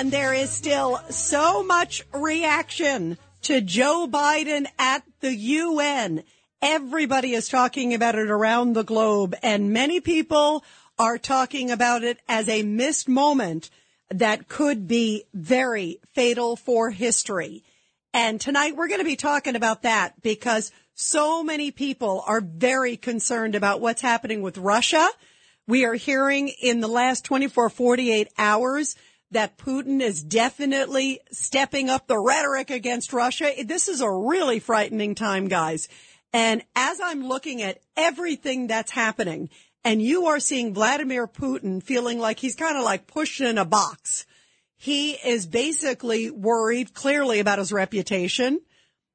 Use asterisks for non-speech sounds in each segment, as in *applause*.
And there is still so much reaction to Joe Biden at the UN. Everybody is talking about it around the globe and many people are talking about it as a missed moment that could be very fatal for history. And tonight we're going to be talking about that because so many people are very concerned about what's happening with Russia. We are hearing in the last 24, 48 hours that Putin is definitely stepping up the rhetoric against Russia. This is a really frightening time, guys. And as I'm looking at everything that's happening and you are seeing Vladimir Putin feeling like he's kind of like pushed in a box. He is basically worried clearly about his reputation,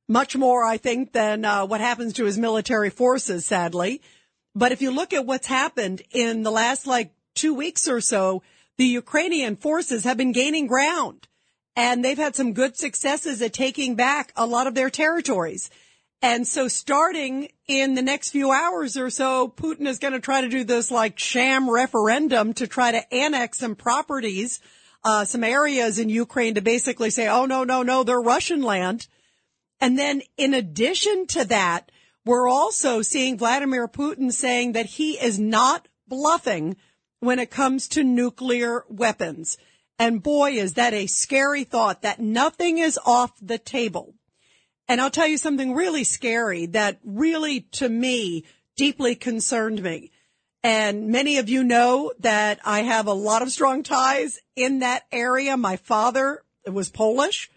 much more, I think, than uh, what happens to his military forces, sadly. But if you look at what's happened in the last like two weeks or so, the Ukrainian forces have been gaining ground and they've had some good successes at taking back a lot of their territories. And so starting in the next few hours or so, Putin is going to try to do this like sham referendum to try to annex some properties, uh, some areas in Ukraine to basically say, oh, no, no, no, they're Russian land. And then in addition to that, we're also seeing Vladimir Putin saying that he is not bluffing when it comes to nuclear weapons. And boy, is that a scary thought that nothing is off the table. And I'll tell you something really scary that really to me deeply concerned me. And many of you know that I have a lot of strong ties in that area. My father was Polish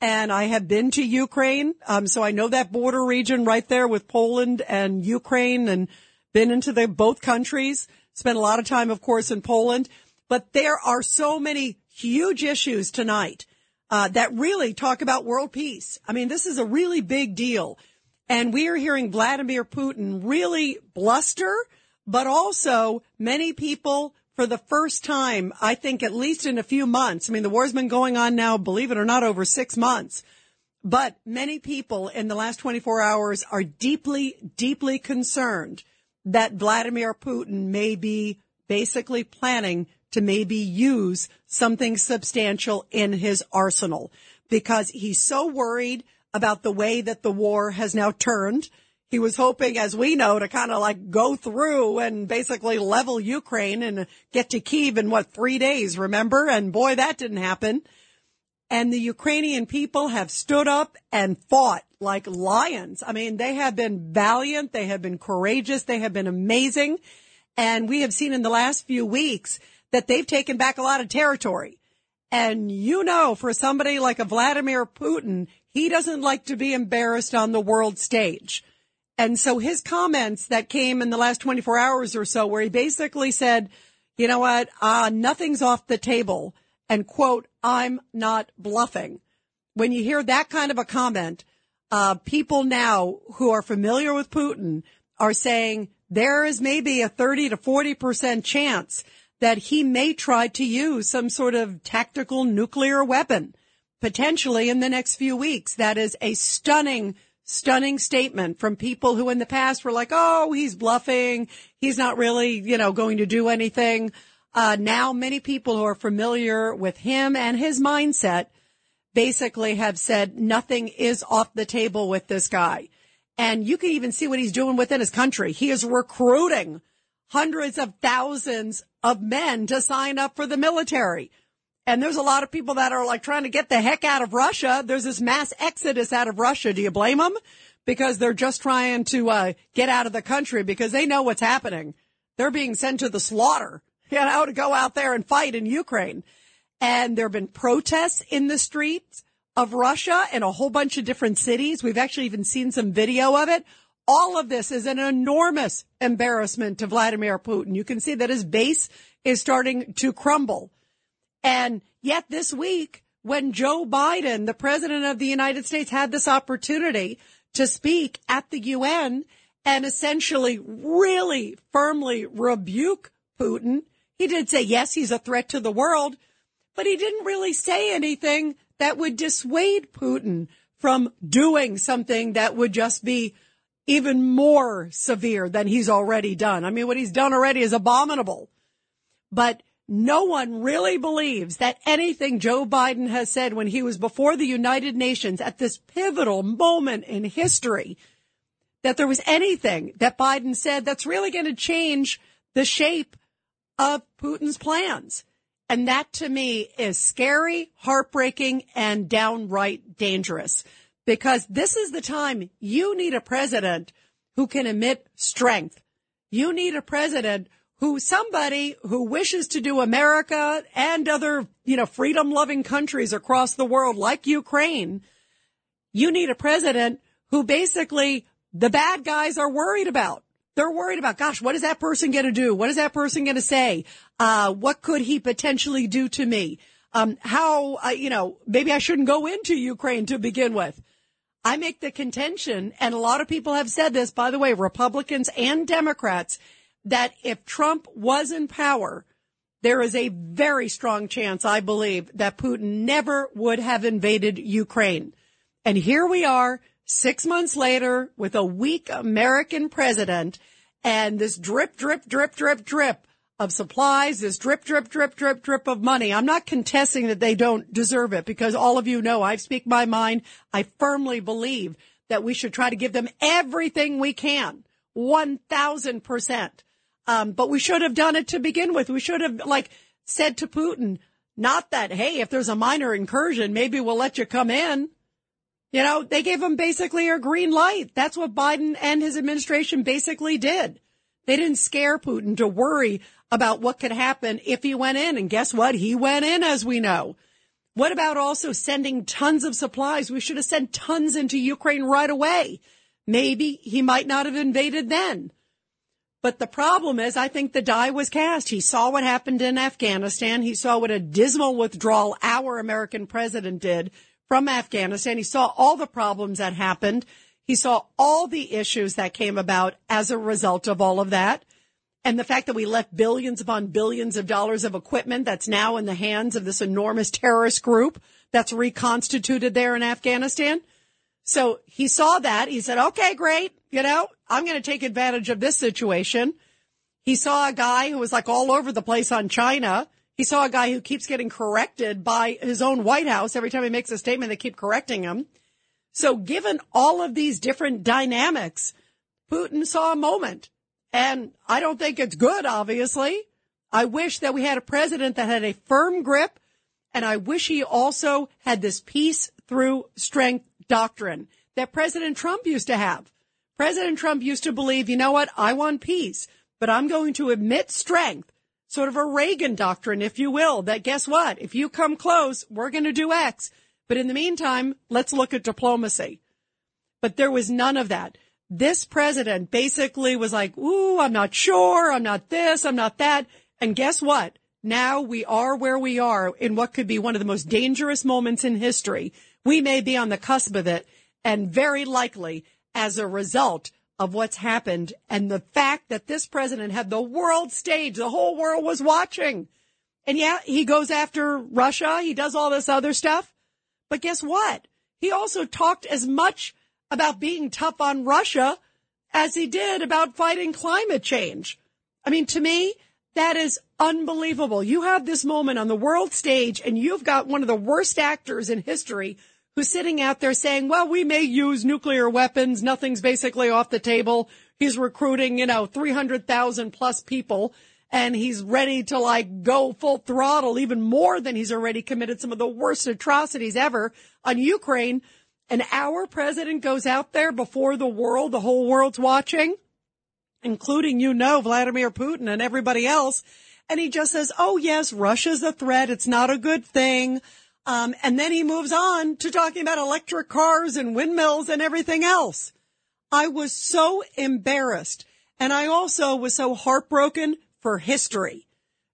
and I have been to Ukraine. Um, so I know that border region right there with Poland and Ukraine and been into the both countries. Spent a lot of time, of course, in Poland, but there are so many huge issues tonight, uh, that really talk about world peace. I mean, this is a really big deal. And we are hearing Vladimir Putin really bluster, but also many people for the first time, I think at least in a few months. I mean, the war's been going on now, believe it or not, over six months. But many people in the last 24 hours are deeply, deeply concerned that Vladimir Putin may be basically planning to maybe use something substantial in his arsenal because he's so worried about the way that the war has now turned. He was hoping, as we know, to kind of like go through and basically level Ukraine and get to Kiev in what, three days, remember? And boy, that didn't happen. And the Ukrainian people have stood up and fought like lions. I mean, they have been valiant. They have been courageous. They have been amazing. And we have seen in the last few weeks that they've taken back a lot of territory. And you know, for somebody like a Vladimir Putin, he doesn't like to be embarrassed on the world stage. And so his comments that came in the last 24 hours or so, where he basically said, you know what, uh, nothing's off the table and quote, I'm not bluffing. When you hear that kind of a comment, uh, people now who are familiar with Putin are saying there is maybe a 30 to 40% chance that he may try to use some sort of tactical nuclear weapon potentially in the next few weeks. That is a stunning, stunning statement from people who in the past were like, Oh, he's bluffing. He's not really, you know, going to do anything. Uh, now many people who are familiar with him and his mindset basically have said nothing is off the table with this guy. And you can even see what he's doing within his country. He is recruiting hundreds of thousands of men to sign up for the military. And there's a lot of people that are like trying to get the heck out of Russia. There's this mass exodus out of Russia. Do you blame them? Because they're just trying to uh, get out of the country because they know what's happening. They're being sent to the slaughter, you know, to go out there and fight in Ukraine. And there have been protests in the streets of Russia in a whole bunch of different cities. We've actually even seen some video of it. All of this is an enormous embarrassment to Vladimir Putin. You can see that his base is starting to crumble. And yet this week, when Joe Biden, the president of the United States, had this opportunity to speak at the UN and essentially really firmly rebuke Putin, he did say, yes, he's a threat to the world, but he didn't really say anything that would dissuade Putin from doing something that would just be even more severe than he's already done. I mean, what he's done already is abominable. But no one really believes that anything Joe Biden has said when he was before the United Nations at this pivotal moment in history, that there was anything that Biden said that's really going to change the shape of Putin's plans. And that to me is scary, heartbreaking, and downright dangerous because this is the time you need a president who can emit strength. You need a president who somebody who wishes to do America and other, you know, freedom loving countries across the world like Ukraine. You need a president who basically the bad guys are worried about. They're worried about, gosh, what is that person going to do? What is that person going to say? Uh, what could he potentially do to me? Um, how, uh, you know, maybe I shouldn't go into Ukraine to begin with. I make the contention, and a lot of people have said this, by the way, Republicans and Democrats, that if Trump was in power, there is a very strong chance, I believe, that Putin never would have invaded Ukraine. And here we are six months later with a weak American president and this drip, drip, drip, drip, drip of supplies, this drip, drip, drip, drip, drip of money. I'm not contesting that they don't deserve it because all of you know I speak my mind. I firmly believe that we should try to give them everything we can. 1000%. Um, but we should have done it to begin with. We should have like said to Putin, not that, hey, if there's a minor incursion, maybe we'll let you come in. You know, they gave him basically a green light. That's what Biden and his administration basically did. They didn't scare Putin to worry about what could happen if he went in. And guess what? He went in, as we know. What about also sending tons of supplies? We should have sent tons into Ukraine right away. Maybe he might not have invaded then. But the problem is, I think the die was cast. He saw what happened in Afghanistan. He saw what a dismal withdrawal our American president did from Afghanistan. He saw all the problems that happened. He saw all the issues that came about as a result of all of that. And the fact that we left billions upon billions of dollars of equipment that's now in the hands of this enormous terrorist group that's reconstituted there in Afghanistan. So he saw that. He said, okay, great. You know, I'm going to take advantage of this situation. He saw a guy who was like all over the place on China. He saw a guy who keeps getting corrected by his own White House. Every time he makes a statement, they keep correcting him. So given all of these different dynamics, Putin saw a moment and I don't think it's good, obviously. I wish that we had a president that had a firm grip and I wish he also had this peace through strength doctrine that President Trump used to have. President Trump used to believe, you know what? I want peace, but I'm going to admit strength, sort of a Reagan doctrine, if you will, that guess what? If you come close, we're going to do X. But in the meantime, let's look at diplomacy. But there was none of that. This president basically was like, ooh, I'm not sure. I'm not this. I'm not that. And guess what? Now we are where we are in what could be one of the most dangerous moments in history we may be on the cusp of it and very likely as a result of what's happened and the fact that this president had the world stage, the whole world was watching. And yeah, he goes after Russia. He does all this other stuff. But guess what? He also talked as much about being tough on Russia as he did about fighting climate change. I mean, to me, that is unbelievable. You have this moment on the world stage and you've got one of the worst actors in history who's sitting out there saying, well, we may use nuclear weapons. Nothing's basically off the table. He's recruiting, you know, 300,000 plus people and he's ready to like go full throttle even more than he's already committed some of the worst atrocities ever on Ukraine. And our president goes out there before the world, the whole world's watching, including, you know, Vladimir Putin and everybody else. And he just says, Oh, yes, Russia's a threat. It's not a good thing. Um, and then he moves on to talking about electric cars and windmills and everything else. I was so embarrassed. And I also was so heartbroken for history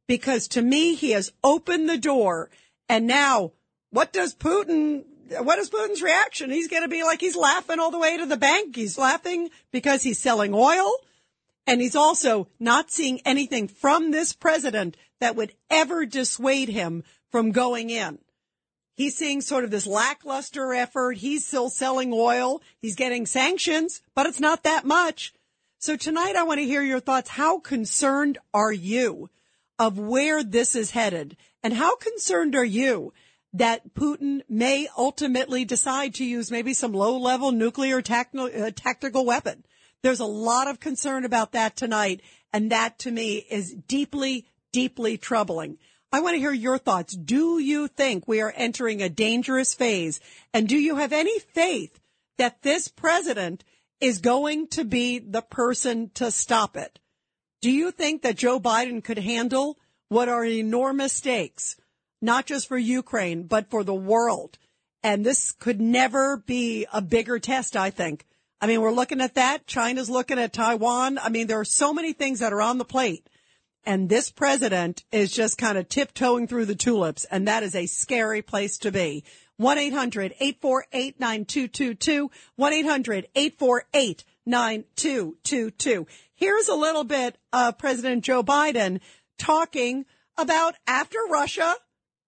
because to me, he has opened the door. And now what does Putin, what is Putin's reaction? He's going to be like, he's laughing all the way to the bank. He's laughing because he's selling oil. And he's also not seeing anything from this president that would ever dissuade him from going in. He's seeing sort of this lackluster effort. He's still selling oil. He's getting sanctions, but it's not that much. So tonight I want to hear your thoughts. How concerned are you of where this is headed? And how concerned are you that Putin may ultimately decide to use maybe some low level nuclear uh, tactical weapon? There's a lot of concern about that tonight. And that to me is deeply, deeply troubling. I want to hear your thoughts. Do you think we are entering a dangerous phase? And do you have any faith that this president is going to be the person to stop it? Do you think that Joe Biden could handle what are enormous stakes, not just for Ukraine, but for the world? And this could never be a bigger test, I think. I mean, we're looking at that. China's looking at Taiwan. I mean, there are so many things that are on the plate and this president is just kind of tiptoeing through the tulips. And that is a scary place to be. 1-800-848-9222. 1-800-848-9222. Here's a little bit of President Joe Biden talking about after Russia.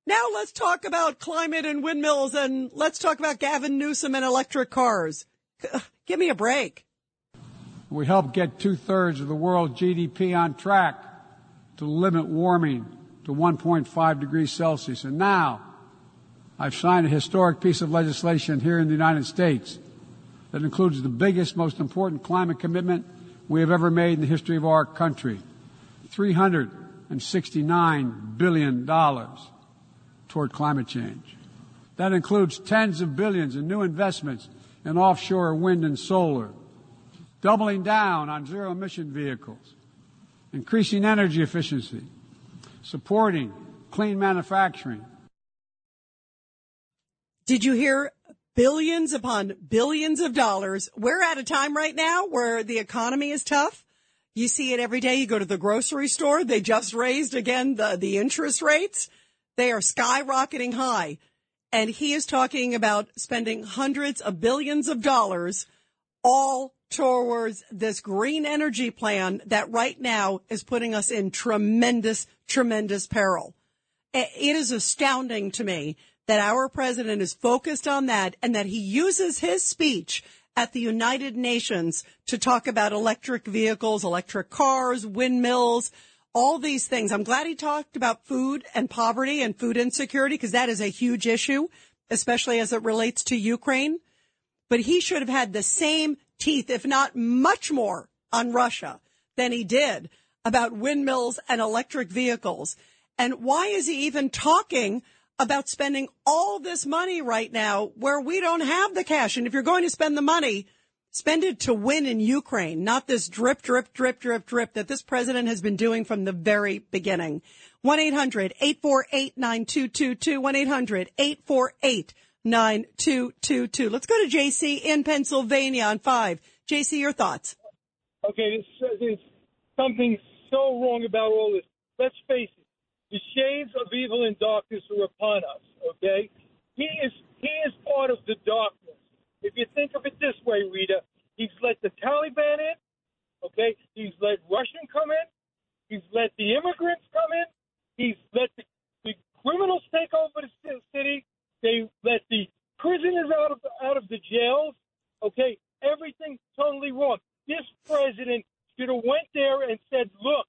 Now let's talk about climate and windmills and let's talk about Gavin Newsom and electric cars. Give me a break. We helped get two thirds of the world's GDP on track to limit warming to 1.5 degrees Celsius. And now, I've signed a historic piece of legislation here in the United States that includes the biggest, most important climate commitment we have ever made in the history of our country. $369 billion toward climate change. That includes tens of billions in new investments in offshore wind and solar, doubling down on zero emission vehicles, increasing energy efficiency, supporting clean manufacturing. Did you hear billions upon billions of dollars? We're at a time right now where the economy is tough. You see it every day. You go to the grocery store. They just raised again the, the interest rates. They are skyrocketing high. And he is talking about spending hundreds of billions of dollars all towards this green energy plan that right now is putting us in tremendous, tremendous peril. It is astounding to me that our president is focused on that and that he uses his speech at the United Nations to talk about electric vehicles, electric cars, windmills, all these things. I'm glad he talked about food and poverty and food insecurity because that is a huge issue, especially as it relates to Ukraine. But he should have had the same teeth, if not much more, on Russia than he did about windmills and electric vehicles. And why is he even talking about spending all this money right now where we don't have the cash? And if you're going to spend the money, spend it to win in Ukraine, not this drip, drip, drip, drip, drip that this president has been doing from the very beginning. 1-800-848-9222, 1-800-848-9222. Let's go to JC in Pennsylvania on five. JC, your thoughts. Okay, there's something so wrong about all this. Let's face it. The shades of evil and darkness are upon us, okay? He is he is part of the darkness. If you think of it this way, Rita, he's let the Taliban in, okay? He's let Russian come in. He's let the immigrants come in. He's let the, the criminals take over the city. They let the prisoners out of out of the jails. Okay, everything totally wrong. This president should have went there and said, "Look,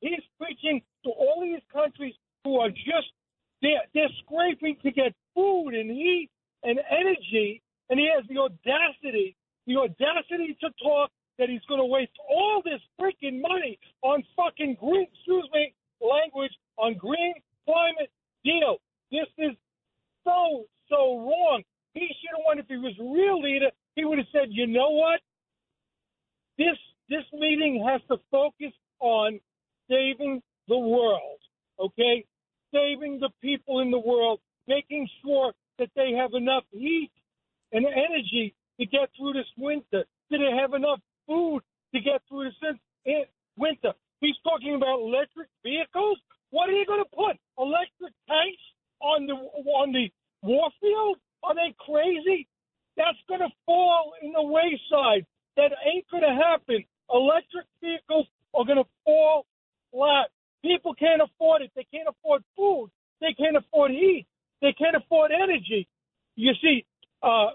he's preaching to all these countries who are just they're, they're scraping to get food and heat and energy, and he has the audacity, the audacity to talk that he's going to waste all this freaking money on fucking green, excuse me, language on green climate deal. This is so, so wrong. He should have won. If he was real leader, he would have said, you know what? This, this meeting has to focus on saving the world, okay? Saving the people in the world, making sure that they have enough heat and energy to get through this winter. Do they have enough food to get through this eh, winter? He's talking about electric vehicles. What are you going to put? Electric tanks on the on the warfield? Are they crazy? That's going to fall in the wayside. That ain't going to happen. Electric vehicles are going to fall flat. People can't afford it. They can't afford food. They can't afford heat. They can't afford energy. You see, uh,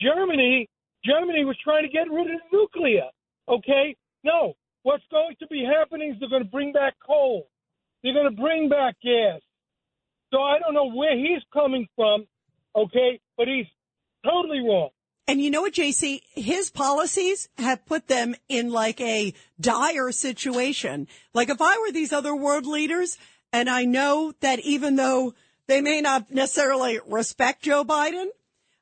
Germany, Germany was trying to get rid of nuclear. Okay, no. What's going to be happening is they're going to bring back coal. They're going to bring back gas. So I don't know where he's coming from. Okay, but he's totally wrong. And you know what, JC? His policies have put them in like a dire situation. Like if I were these other world leaders, and I know that even though they may not necessarily respect Joe Biden,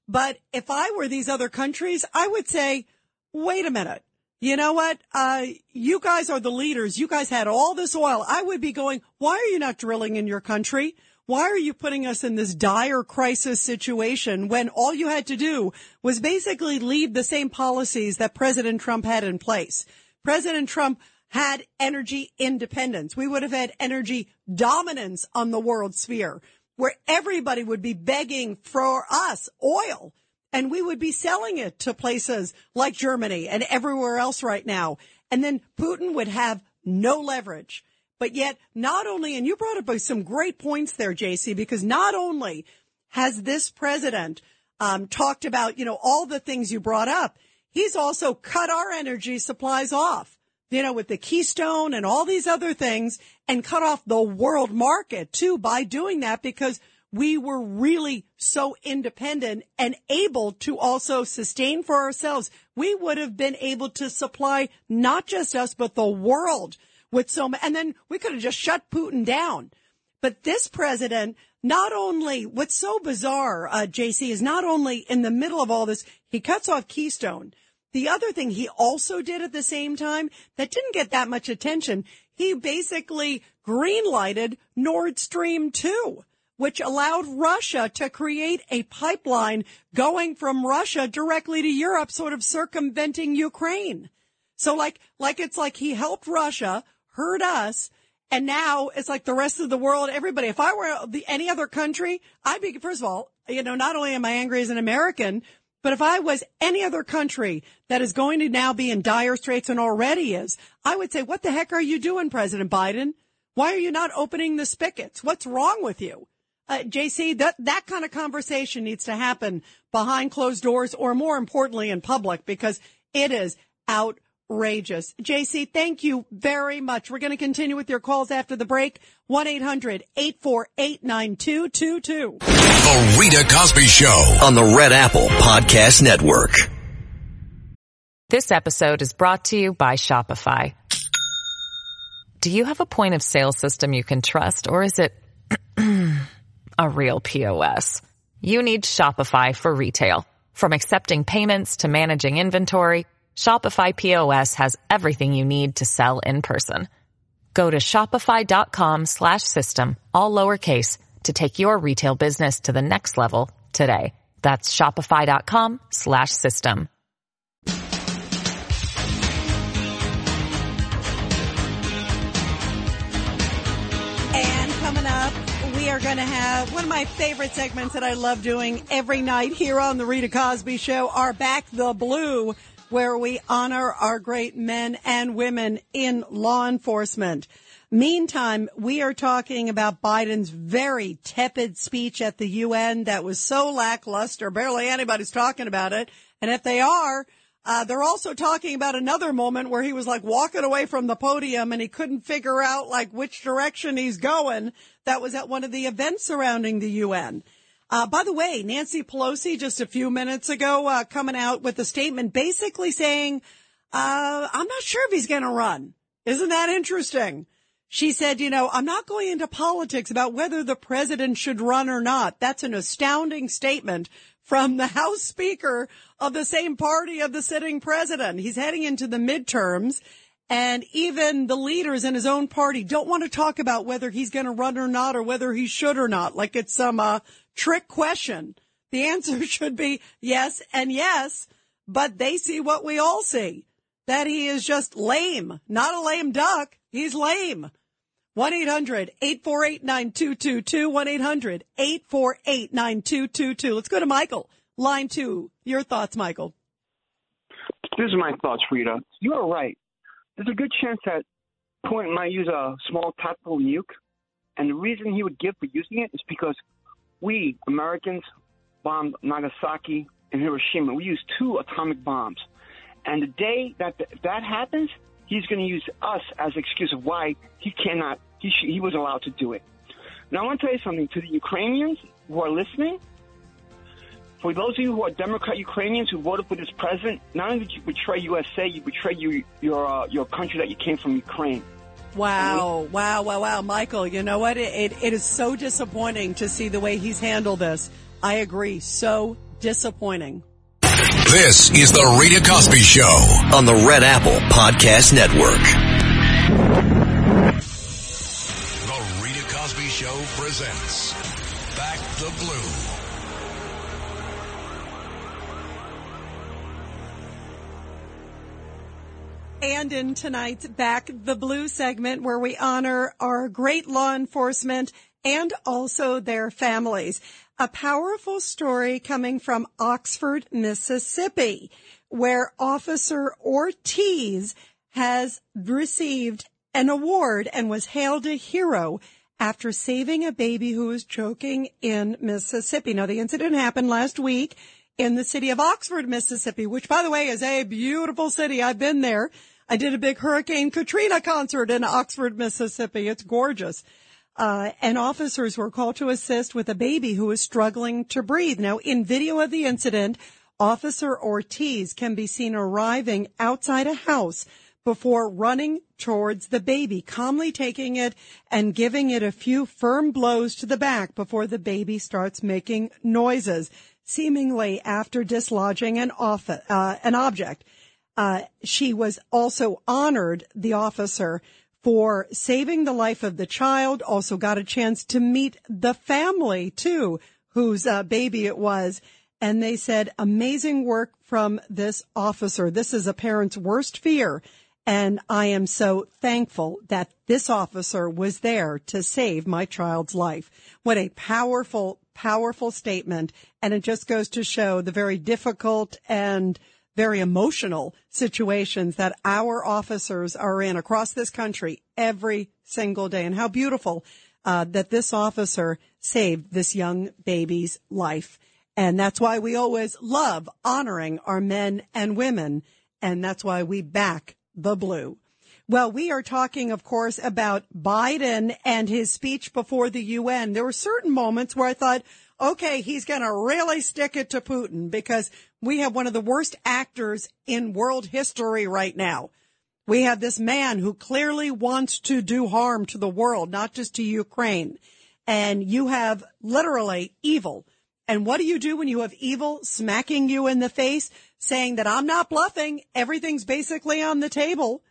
but if I were these other countries, I would say, wait a minute. You know what? Uh, you guys are the leaders. You guys had all this oil. I would be going, why are you not drilling in your country? Why are you putting us in this dire crisis situation when all you had to do was basically leave the same policies that President Trump had in place? President Trump had energy independence. We would have had energy dominance on the world sphere where everybody would be begging for us oil and we would be selling it to places like Germany and everywhere else right now. And then Putin would have no leverage. But yet, not only, and you brought up some great points there, JC, because not only has this president um, talked about, you know, all the things you brought up, he's also cut our energy supplies off, you know, with the Keystone and all these other things and cut off the world market too by doing that because we were really so independent and able to also sustain for ourselves. We would have been able to supply not just us, but the world with so and then we could have just shut Putin down. But this president, not only, what's so bizarre, uh, JC, is not only in the middle of all this, he cuts off Keystone. The other thing he also did at the same time that didn't get that much attention, he basically greenlighted Nord Stream 2 which allowed Russia to create a pipeline going from Russia directly to Europe, sort of circumventing Ukraine. So like, like it's like he helped Russia hurt us. And now it's like the rest of the world, everybody. If I were the, any other country, I'd be, first of all, you know, not only am I angry as an American, but if I was any other country that is going to now be in dire straits and already is, I would say, what the heck are you doing, President Biden? Why are you not opening the spigots? What's wrong with you? Uh, JC, that, that kind of conversation needs to happen behind closed doors or more importantly in public because it is out outrageous. JC, thank you very much. We're going to continue with your calls after the break. 1-800-848-9222. The Rita Cosby Show on the Red Apple Podcast Network. This episode is brought to you by Shopify. Do you have a point of sale system you can trust or is it *clears throat* a real POS? You need Shopify for retail. From accepting payments to managing inventory, Shopify POS has everything you need to sell in person. Go to shopify.com slash system, all lowercase, to take your retail business to the next level today. That's shopify.com slash system. And coming up, we are going to have one of my favorite segments that I love doing every night here on the Rita Cosby Show, Are Back the Blue where we honor our great men and women in law enforcement. Meantime, we are talking about Biden's very tepid speech at the UN that was so lackluster. Barely anybody's talking about it. And if they are, uh, they're also talking about another moment where he was like walking away from the podium and he couldn't figure out like which direction he's going. That was at one of the events surrounding the UN. Uh, by the way, Nancy Pelosi just a few minutes ago uh, coming out with a statement basically saying uh, I'm not sure if he's going to run. Isn't that interesting? She said, you know, I'm not going into politics about whether the president should run or not. That's an astounding statement from the House Speaker of the same party of the sitting president. He's heading into the midterms and even the leaders in his own party don't want to talk about whether he's going to run or not or whether he should or not. Like it's some, uh, trick question. The answer *laughs* should be yes and yes, but they see what we all see. That he is just lame, not a lame duck. He's lame. 1-800-848-9222, 1-800-848-9222. Let's go to Michael. Line two. Your thoughts, Michael. This is my thoughts, Rita. You are right. There's a good chance that Putin might use a small tactical nuke, and the reason he would give for using it is because we Americans bombed Nagasaki and Hiroshima. We used two atomic bombs, and the day that that happens, he's going to use us as excuse of why he cannot, he, sh- he was allowed to do it. Now, I want to tell you something to the Ukrainians who are listening. For those of you who are Democrat Ukrainians who voted for this president, not only did you betray USA, you betray your your uh, your country that you came from, Ukraine. Wow, wow, wow, wow. Michael, you know what? It, it, it is so disappointing to see the way he's handled this. I agree. So disappointing. This is the Rita Cosby Show. on the Red Apple Podcast Network. The Rita Cosby Show presents Back the Blue. And in tonight's Back the Blue segment where we honor our great law enforcement and also their families. A powerful story coming from Oxford, Mississippi, where Officer Ortiz has received an award and was hailed a hero after saving a baby who was choking in Mississippi. Now, the incident happened last week in the city of Oxford, Mississippi, which by the way is a beautiful city. I've been there. I did a big Hurricane Katrina concert in Oxford, Mississippi. It's gorgeous. Uh, and officers were called to assist with a baby who was struggling to breathe. Now, in video of the incident, Officer Ortiz can be seen arriving outside a house before running towards the baby, calmly taking it and giving it a few firm blows to the back before the baby starts making noises, seemingly after dislodging an, off, uh, an object. Uh, she was also honored, the officer, for saving the life of the child, also got a chance to meet the family too, whose uh, baby it was. And they said, amazing work from this officer. This is a parent's worst fear. And I am so thankful that this officer was there to save my child's life. What a powerful, powerful statement. And it just goes to show the very difficult and very emotional situations that our officers are in across this country every single day and how beautiful uh, that this officer saved this young baby's life. And that's why we always love honoring our men and women. And that's why we back the blue. Well, we are talking, of course, about Biden and his speech before the UN. There were certain moments where I thought, okay, he's going to really stick it to Putin because we have one of the worst actors in world history right now. We have this man who clearly wants to do harm to the world, not just to Ukraine. And you have literally evil. And what do you do when you have evil smacking you in the face, saying that I'm not bluffing? Everything's basically on the table.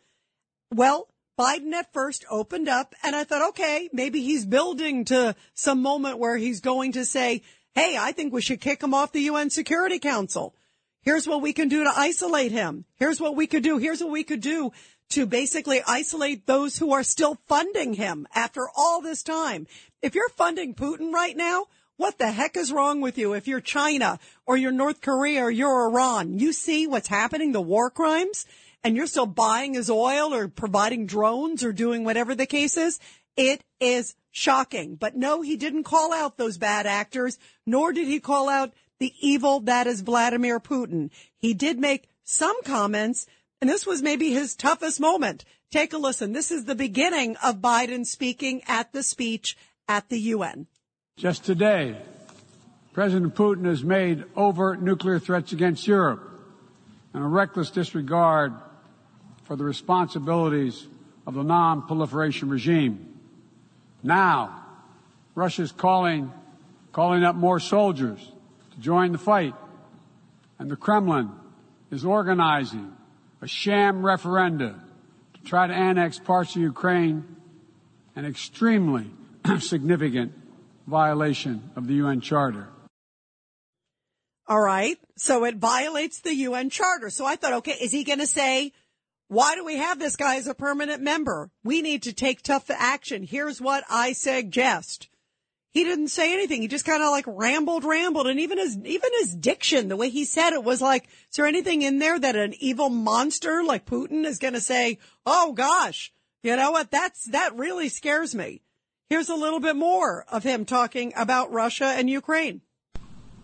Well, Biden at first opened up and I thought, okay, maybe he's building to some moment where he's going to say, Hey, I think we should kick him off the UN Security Council. Here's what we can do to isolate him. Here's what we could do. Here's what we could do to basically isolate those who are still funding him after all this time. If you're funding Putin right now, what the heck is wrong with you? If you're China or you're North Korea or you're Iran, you see what's happening, the war crimes, and you're still buying his oil or providing drones or doing whatever the case is. It is shocking. But no, he didn't call out those bad actors, nor did he call out the evil that is Vladimir Putin. He did make some comments, and this was maybe his toughest moment. Take a listen. This is the beginning of Biden speaking at the speech at the UN. Just today, President Putin has made overt nuclear threats against Europe and a reckless disregard for the responsibilities of the non-proliferation regime. Now, Russia's calling, calling up more soldiers to join the fight, and the Kremlin is organizing a sham referenda to try to annex parts of Ukraine, an extremely *clears throat* significant violation of the UN Charter. All right. So it violates the UN Charter. So I thought, okay, is he going to say, why do we have this guy as a permanent member? We need to take tough action. Here's what I suggest. He didn't say anything. He just kind of like rambled, rambled. And even his, even his diction, the way he said it was like, is there anything in there that an evil monster like Putin is going to say, Oh gosh, you know what? That's, that really scares me. Here's a little bit more of him talking about Russia and Ukraine.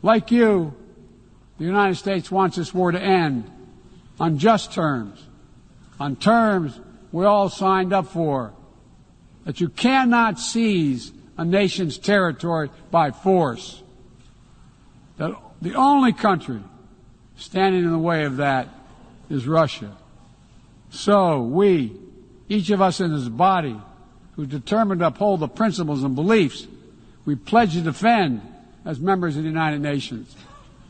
Like you, the United States wants this war to end on just terms, on terms we all signed up for. That you cannot seize a nation's territory by force. That the only country standing in the way of that is Russia. So we, each of us in this body, who's determined to uphold the principles and beliefs we pledge to defend as members of the United Nations,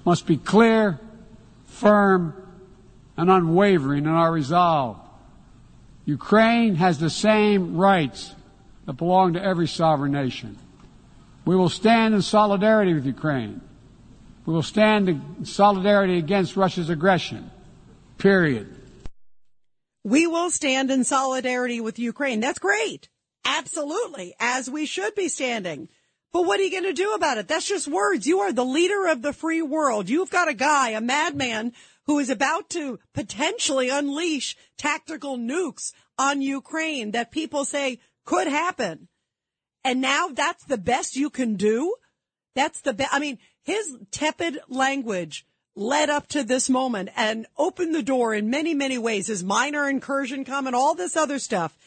must be clear, firm, and unwavering in our resolve. Ukraine has the same rights that belong to every sovereign nation. We will stand in solidarity with Ukraine. We will stand in solidarity against Russia's aggression. Period. We will stand in solidarity with Ukraine. That's great. Absolutely. As we should be standing. But what are you going to do about it? That's just words. You are the leader of the free world. You've got a guy, a madman, who is about to potentially unleash tactical nukes on Ukraine that people say could happen. And now that's the best you can do. That's the best. I mean, his tepid language led up to this moment and opened the door in many, many ways. His minor incursion comment, all this other stuff.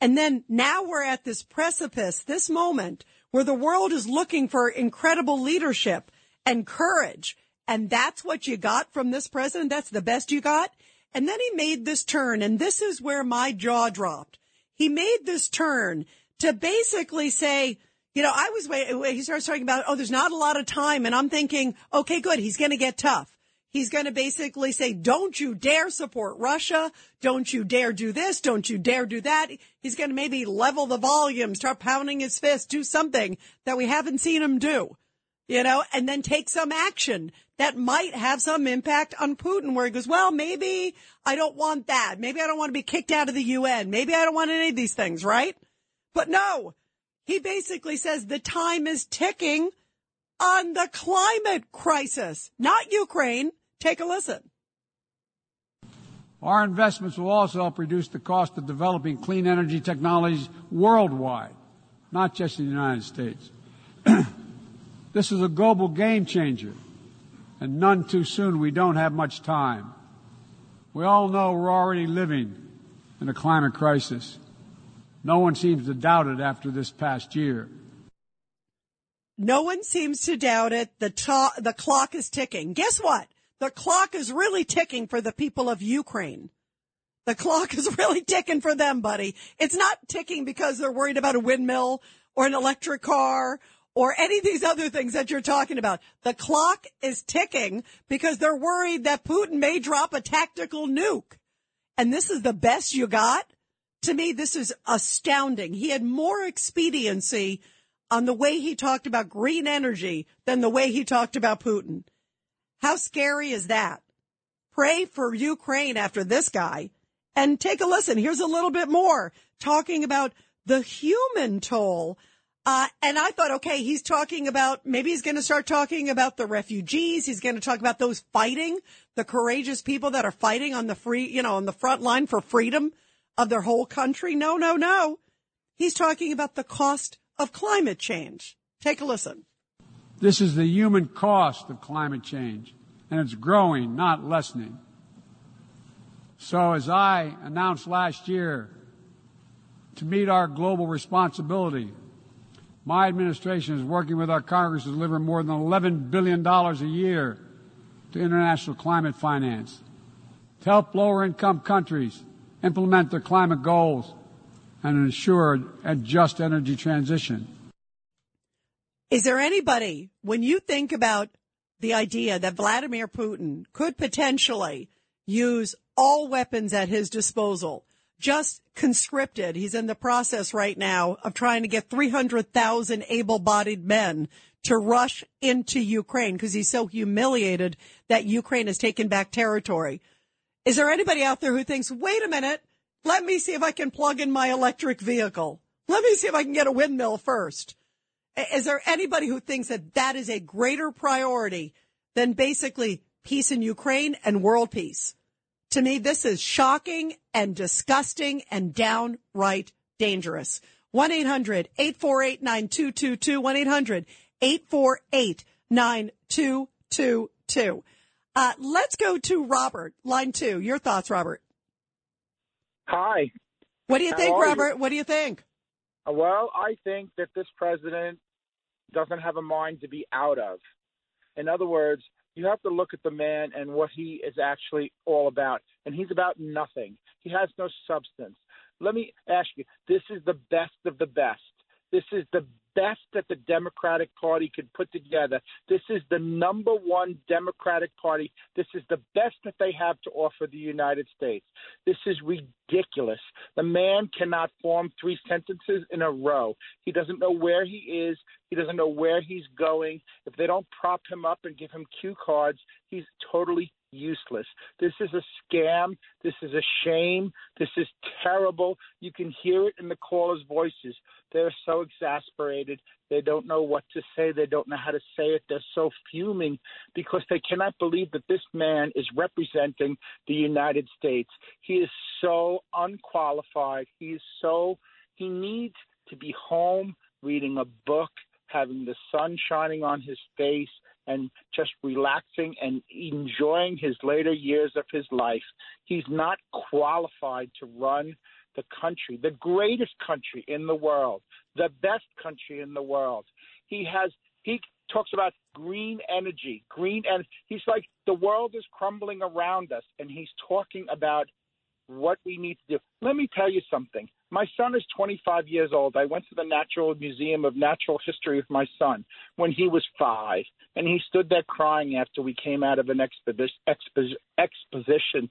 And then now we're at this precipice, this moment where the world is looking for incredible leadership and courage. And that's what you got from this president. That's the best you got. And then he made this turn. And this is where my jaw dropped. He made this turn to basically say, you know, I was waiting. He starts talking about, oh, there's not a lot of time. And I'm thinking, okay, good. He's going to get tough. He's going to basically say, don't you dare support Russia. Don't you dare do this. Don't you dare do that. He's going to maybe level the volume, start pounding his fist, do something that we haven't seen him do, you know, and then take some action that might have some impact on Putin where he goes, well, maybe I don't want that. Maybe I don't want to be kicked out of the UN. Maybe I don't want any of these things, right? But no, he basically says the time is ticking on the climate crisis, not Ukraine. Take a listen. Our investments will also help reduce the cost of developing clean energy technologies worldwide, not just in the United States. *clears throat* this is a global game changer, and none too soon. We don't have much time. We all know we're already living in a climate crisis. No one seems to doubt it after this past year. No one seems to doubt it. The, to- the clock is ticking. Guess what? The clock is really ticking for the people of Ukraine. The clock *laughs* is really ticking for them, buddy. It's not ticking because they're worried about a windmill or an electric car or any of these other things that you're talking about. The clock is ticking because they're worried that Putin may drop a tactical nuke. And this is the best you got? To me, this is astounding. He had more expediency on the way he talked about green energy than the way he talked about Putin. How scary is that? Pray for Ukraine after this guy and take a listen. Here's a little bit more talking about the human toll. Uh, and I thought, okay, he's talking about, maybe he's going to start talking about the refugees. He's going to talk about those fighting, the courageous people that are fighting on the free, you know, on the front line for freedom of their whole country. No, no, no. He's talking about the cost of climate change. Take a listen. This is the human cost of climate change, and it's growing, not lessening. So as I announced last year, to meet our global responsibility, my administration is working with our Congress to deliver more than $11 billion a year to international climate finance to help lower income countries implement their climate goals, and ensure a just energy transition. Is there anybody, when you think about the idea that Vladimir Putin could potentially use all weapons at his disposal, just conscripted, he's in the process right now of trying to get 300,000 able bodied men to rush into Ukraine because he's so humiliated that Ukraine has taken back territory. Is there anybody out there who thinks, wait a minute, let me see if I can plug in my electric vehicle? Let me see if I can get a windmill first. Is there anybody who thinks that that is a greater priority than basically peace in Ukraine and world peace? To me, this is shocking and disgusting and downright dangerous. 1-800-848-9222. 1-848-9222. Uh, let's go to Robert, line two. Your thoughts, Robert. Hi. What do you How think, are you? Robert? What do you think? Uh, Well, I think that this president doesn't have a mind to be out of. In other words, you have to look at the man and what he is actually all about. And he's about nothing. He has no substance. Let me ask you this is the best of the best. This is the best that the Democratic Party could put together. This is the number one Democratic Party. This is the best that they have to offer the United States. This is ridiculous. The man cannot form three sentences in a row. He doesn't know where he is. He doesn't know where he's going. If they don't prop him up and give him cue cards, he's totally useless. This is a scam. This is a shame. This is terrible. You can hear it in the callers' voices. They're so exasperated. They don't know what to say. They don't know how to say it. They're so fuming because they cannot believe that this man is representing the United States. He is so unqualified. He is so, he needs to be home reading a book, having the sun shining on his face, and just relaxing and enjoying his later years of his life. He's not qualified to run the country, the greatest country in the world, the best country in the world. He has he talks about green energy, green and he's like the world is crumbling around us and he's talking about what we need to do. Let me tell you something. My son is 25 years old. I went to the Natural Museum of Natural History with my son when he was five, and he stood there crying after we came out of an exhibi- expo- exposition.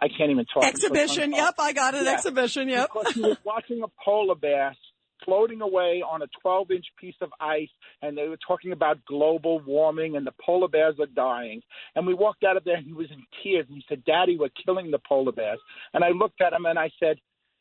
I can't even talk. Exhibition. Yep, I got an Yeah. exhibition. Yep. Because he was watching a polar bear floating away on a 12 inch piece of ice, and they were talking about global warming and the polar bears are dying. And we walked out of there, and he was in tears, and he said, Daddy, we're killing the polar bears. And I looked at him and I said,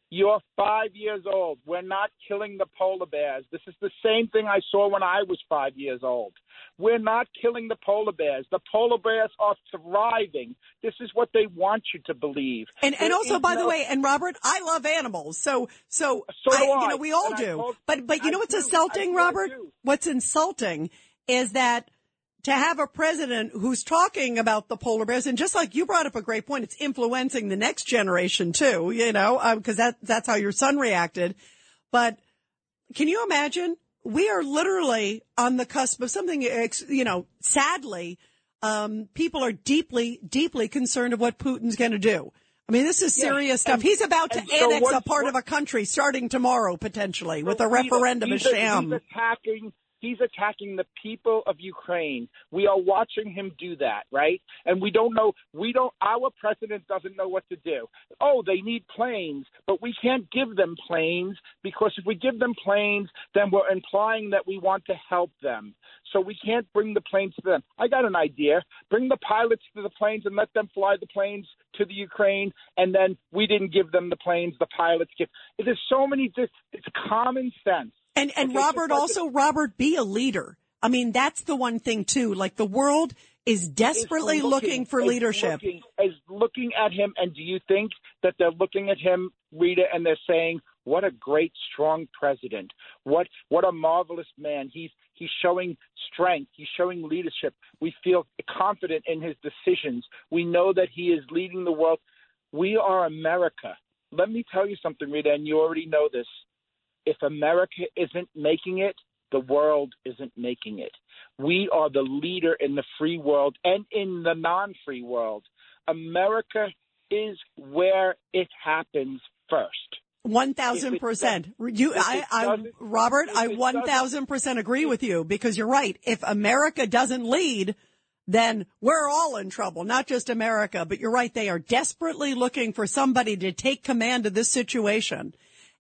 you're five years old. We're not killing the polar bears. This is the same thing I saw when I was five years old. We're not killing the polar bears. The polar bears are thriving. This is what they want you to believe. And and There also, by the way, and Robert, I love animals. So so, So do I, you know we all And do. told- but but you I know what's do. insulting, Robert? What's insulting is that to have a president who's talking about the polar bears, and just like you brought up a great point, it's influencing the next generation too. You know, because that that's how your son reacted. But can you imagine? We are literally on the cusp of something, you know, sadly, um, people are deeply, deeply concerned of what Putin's going to do. I mean, this is serious stuff. and- He's about to so annex what- a part what- of a country starting tomorrow, potentially, with a So, referendum, a he's, He's sham. attacking. He's attacking the people of Ukraine. We are watching him do that, right? And we don't know. We don't. Our president doesn't know what to do. Oh, they need planes, but we can't give them planes because if we give them planes, then we're implying that we want to help them. So we can't bring the planes to them. I got an idea. Bring the pilots to the planes and let them fly the planes to the Ukraine, and then we didn't give them the planes. The pilots give. There's so many. It's common sense. And and Okay, Robert like also Robert be a leader. I mean, that's the one thing too. Like the world is desperately is looking, for is leadership. Looking, is looking at him, and do you think that they're looking at him, Rita, and they're saying, "What a great, strong president! What what a marvelous man! He's he's showing strength. He's showing leadership. We feel confident in his decisions. We know that he is leading the world. We are America. Let me tell you something, Rita, and you already know this. If America isn't making it, the world isn't making it. We are the leader in the free world and in the non free world. America is where it happens first. One thousand percent. You, I, I, Robert, I one thousand percent agree with you because you're right. If America doesn't lead, then we're all in trouble. Not just America, but you're right. They are desperately looking for somebody to take command of this situation,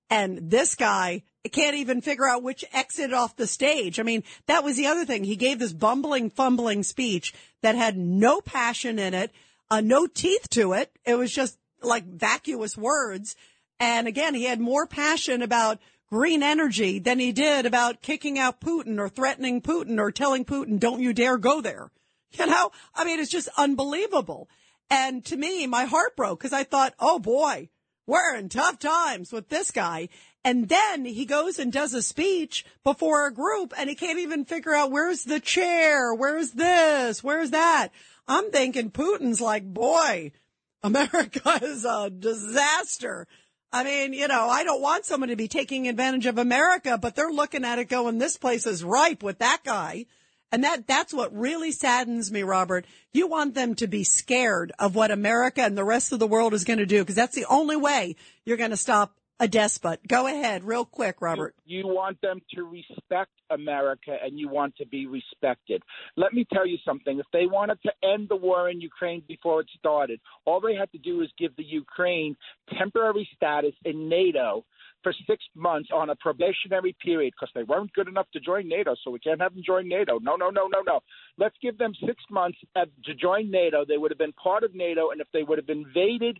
and this guy can't even figure out which exit off the stage. I mean, that was the other thing. He gave this bumbling, fumbling speech that had no passion in it, uh, no teeth to it. It was just like vacuous words. And again, he had more passion about green energy than he did about kicking out Putin or threatening Putin or telling Putin, don't you dare go there. *laughs* You know, I mean, it's just unbelievable. And to me, my heart broke because I thought, oh boy, we're in tough times with this guy. And then he goes and does a speech before a group and he can't even figure out where's the chair? Where's this? Where's that? I'm thinking Putin's like, boy, *laughs* America is a disaster. I mean, you know, I don't want someone to be taking advantage of America, but they're looking at it going, this place is ripe with that guy. And that, that's what really saddens me, Robert. You want them to be scared of what America and the rest of the world is going to do, because that's the only way you're going to stop a despot. Go ahead, real quick, Robert. You want them to respect America and you want to be respected. Let me tell you something. If they wanted to end the war in Ukraine before it started, all they had to do is give the Ukraine temporary status in NATO for six months on a probationary period because they weren't good enough to join NATO, so we can't have them join NATO. No, no, no, no, no. Let's give them six months to join NATO. They would have been part of NATO, and if they would have invaded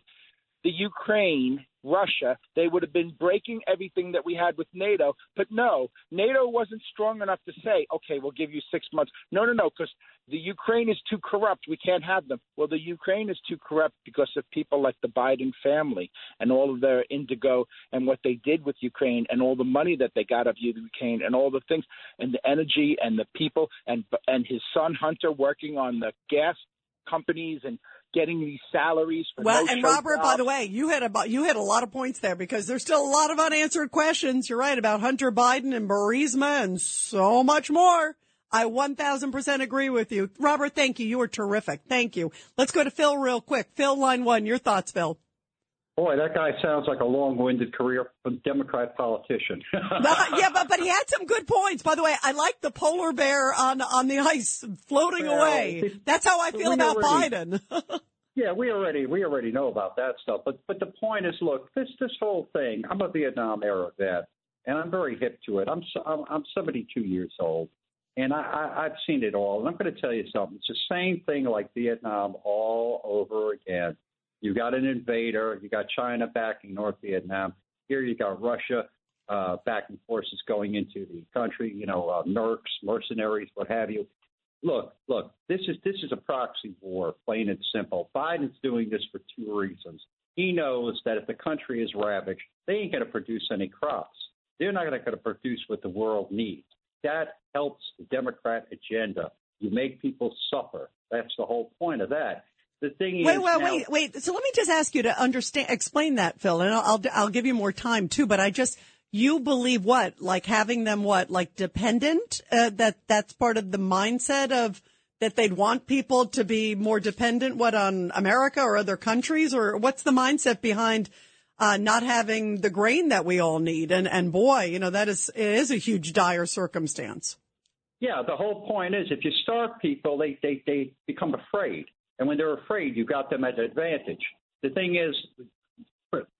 the Ukraine, Russia, they would have been breaking everything that we had with NATO. But no, NATO wasn't strong enough to say, okay, we'll give you six months. No, no, no, because the Ukraine is too corrupt. We can't have them. Well, the Ukraine is too corrupt because of people like the Biden family and all of their indigo and what they did with Ukraine and all the money that they got of Ukraine and all the things and the energy and the people and and his son Hunter working on the gas companies and getting these salaries for Well, no and Robert, by the way, you had about you had a lot of points there because there's still a lot of unanswered questions. You're right about Hunter Biden and Burisma and so much more. I 1000% agree with you. Robert, thank you. You were terrific. Thank you. Let's go to Phil real quick. Phil, line one. Your thoughts, Phil. Boy, that guy sounds like a long-winded career Democrat politician. *laughs* Yeah, but, but he had some good points. By the way, I like the polar bear on, on the ice floating Well, away. That's how I feel about already- Biden. *laughs* yeah, we already we already know about that stuff. But but the point is, look, this this whole thing. I'm a Vietnam era vet, and I'm very hip to it. I'm so- I'm, I'm 72 years old, and I, I I've seen it all. And I'm going to tell you something. It's the same thing like Vietnam all over again. You got an invader. You got China backing North Vietnam. Here you got Russia uh, backing forces going into the country. You know, uh, mercs, mercenaries, what have you. Look, look. This is this is a proxy war, plain and simple. Biden's doing this for two reasons. He knows that if the country is ravaged, they ain't going to produce any crops. They're not going to produce what the world needs. That helps the Democrat agenda. You make people suffer. That's the whole point of that. The thing Wait, is, wait, now- wait, wait. So let me just ask you to understand, explain that, Phil, and I'll, I'll, I'll give you more time too. But I just, you believe what? Like having them what? Like dependent? Uh, that that's part of the mindset of that they'd want people to be more dependent. What on America or other countries, or what's the mindset behind? Uh, not having the grain that we all need, and and boy, you know that is it is a huge dire circumstance. Yeah, the whole point is if you starve people, they, they, they become afraid. And when they're afraid, you've got them at an advantage. The thing is,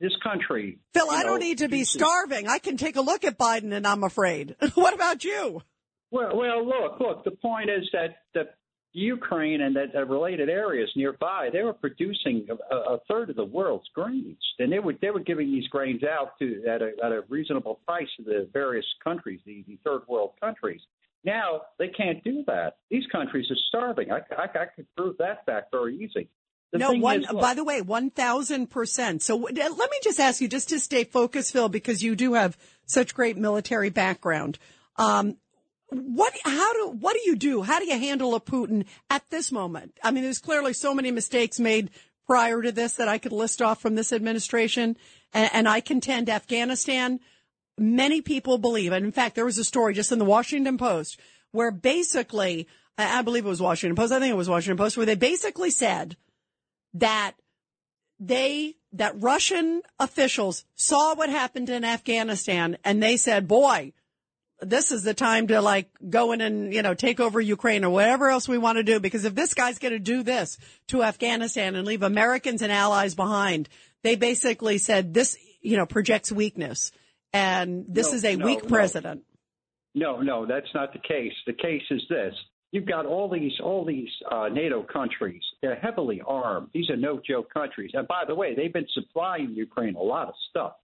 this country. Phil, I know, don't need to be starving. I can take a look at Biden, and I'm afraid. *laughs* what about you? Well, well, look, look. The point is that the Ukraine and that uh, related areas nearby, they were producing a, a third of the world's grains, and they were they were giving these grains out to at a, at a reasonable price to the various countries, the, the third world countries. Now they can't do that. These countries are starving. I, I, I could prove that fact very easy. The no, one, is, look, by the way, 1000%. So let me just ask you just to stay focused, Phil, because you do have such great military background. Um, what, how do, what do you do? How do you handle a Putin at this moment? I mean, there's clearly so many mistakes made prior to this that I could list off from this administration. And, and I contend Afghanistan, many people believe, and in fact, there was a story just in the Washington Post where basically, I believe it was Washington Post, I think it was Washington Post, where they basically said that they that Russian officials saw what happened in Afghanistan and they said, boy, this is the time to like go in and, you know, take over Ukraine or whatever else we want to do. Because if this guy's going to do this to Afghanistan and leave Americans and allies behind, they basically said this, you know, projects weakness and this No, is a no, weak president. No, no, that's not the case. The case is this: you've got all these all these uh, NATO countries. They're heavily armed. These are no joke countries. And by the way, they've been supplying Ukraine a lot of stuff.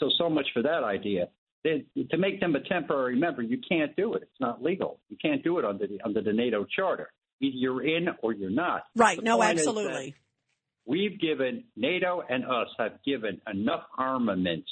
So so much for that idea. They, to make them a temporary member, you can't do it. It's not legal. You can't do it under the under the NATO charter. Either you're in or you're not. Right. The No, point is that absolutely. We've given NATO and us have given enough armaments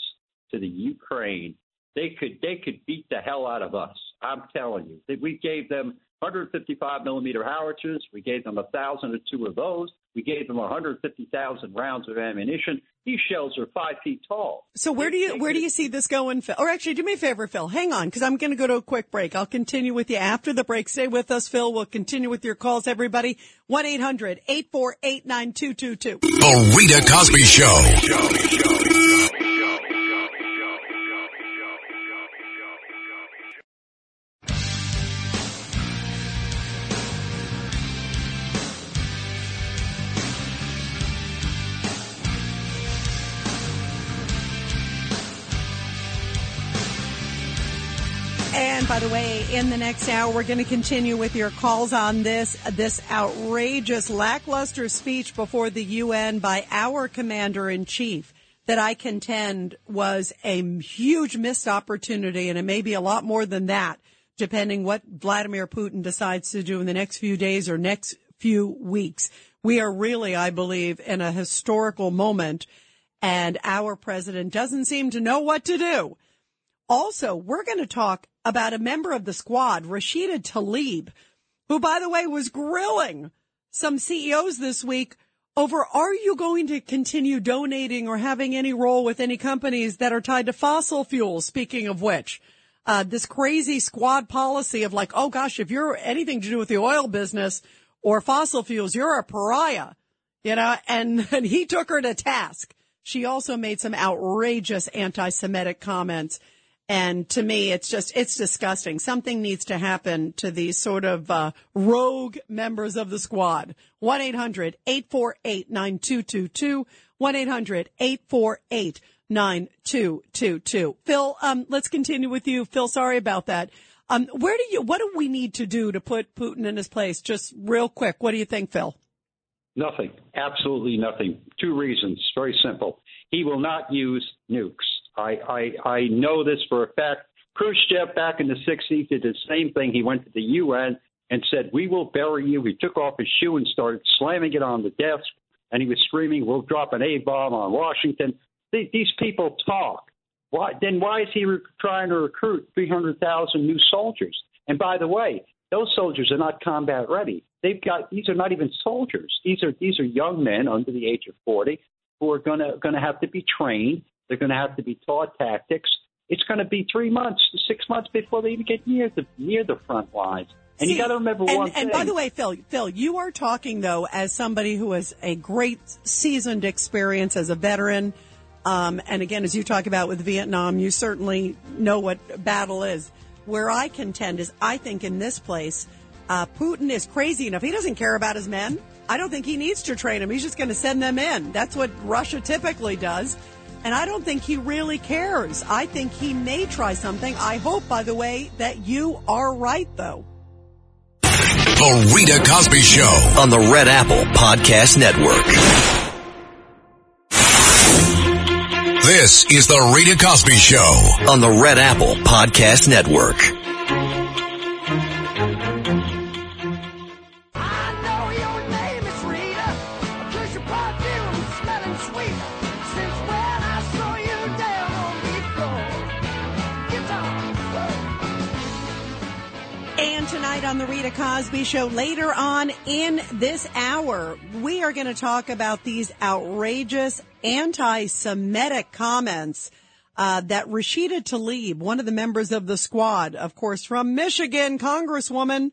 to the Ukraine. They could they could beat the hell out of us. I'm telling you. That We gave them 155 millimeter howitzers. We gave them a thousand or two of those. We gave them 150,000 rounds of ammunition. These shells are five feet tall. So where do you where do you see this going, Phil? Or actually, do me a favor, Phil. Hang on, because I'm going to go to a quick break. I'll continue with you after the break. Stay with us, Phil. We'll continue with your calls, everybody. One 800 848 9222 The Rita Cosby Show. And by the way, in the next hour, we're going to continue with your calls on this, this outrageous lackluster speech before the UN by our commander in chief that I contend was a huge missed opportunity. And it may be a lot more than that, depending what Vladimir Putin decides to do in the next few days or next few weeks. We are really, I believe, in a historical moment and our president doesn't seem to know what to do. Also, we're going to talk about a member of the squad, Rashida Tlaib, who, by the way, was grilling some CEOs this week over are you going to continue donating or having any role with any companies that are tied to fossil fuels? Speaking of which, uh, this crazy squad policy of like, oh gosh, if you're anything to do with the oil business or fossil fuels, you're a pariah, you know, and, *laughs* and he took her to task. She also made some outrageous anti-Semitic comments. And to me, it's just, it's disgusting. Something needs to happen to these sort of, uh, rogue members of the squad. 1-800-848-9222. 1-800-848-9222. Phil, um, let's continue with you. Phil, sorry about that. Um, where do you, what do we need to do to put Putin in his place? Just real quick. What do you think, Phil? Nothing. Absolutely nothing. Two reasons. Very simple. He will not use nukes. I, I, I know this for a fact. Khrushchev back in the 60s did the same thing. He went to the UN and said, We will bury you. He took off his shoe and started slamming it on the desk. And he was screaming, We'll drop an A bomb on Washington. These, people talk. Why, then why is he re- trying to recruit 300,000 new soldiers? And by the way, those soldiers are not combat ready. They've got these are not even soldiers. These are these are young men under the age of 40 who are going to going to have to be trained. They're going to have to be taught tactics. It's going to be three months, six months before they even get near the near the front lines. And See, you got to remember and, one and thing. by the way, Phil, Phil, you are talking though as somebody who has a great seasoned experience as a veteran. Um, and again, as you talk about with Vietnam, you certainly know what battle is. Where I contend is, I think in this place, uh, Putin is crazy enough. He doesn't care about his men. I don't think he needs to train them. He's just going to send them in. That's what Russia typically does. And I don't think he really cares. I think he may try something. I hope, by the way, that you are right, though. The Rita Cosby Show. on the Red Apple Podcast Network. This is the Rita Cosby Show. On the Red Apple Podcast Network. Show, later on in this hour, we are going to talk about these outrageous anti-Semitic comments uh, that Rashida Tlaib, one of the members of the squad, of course, from Michigan, Congresswoman,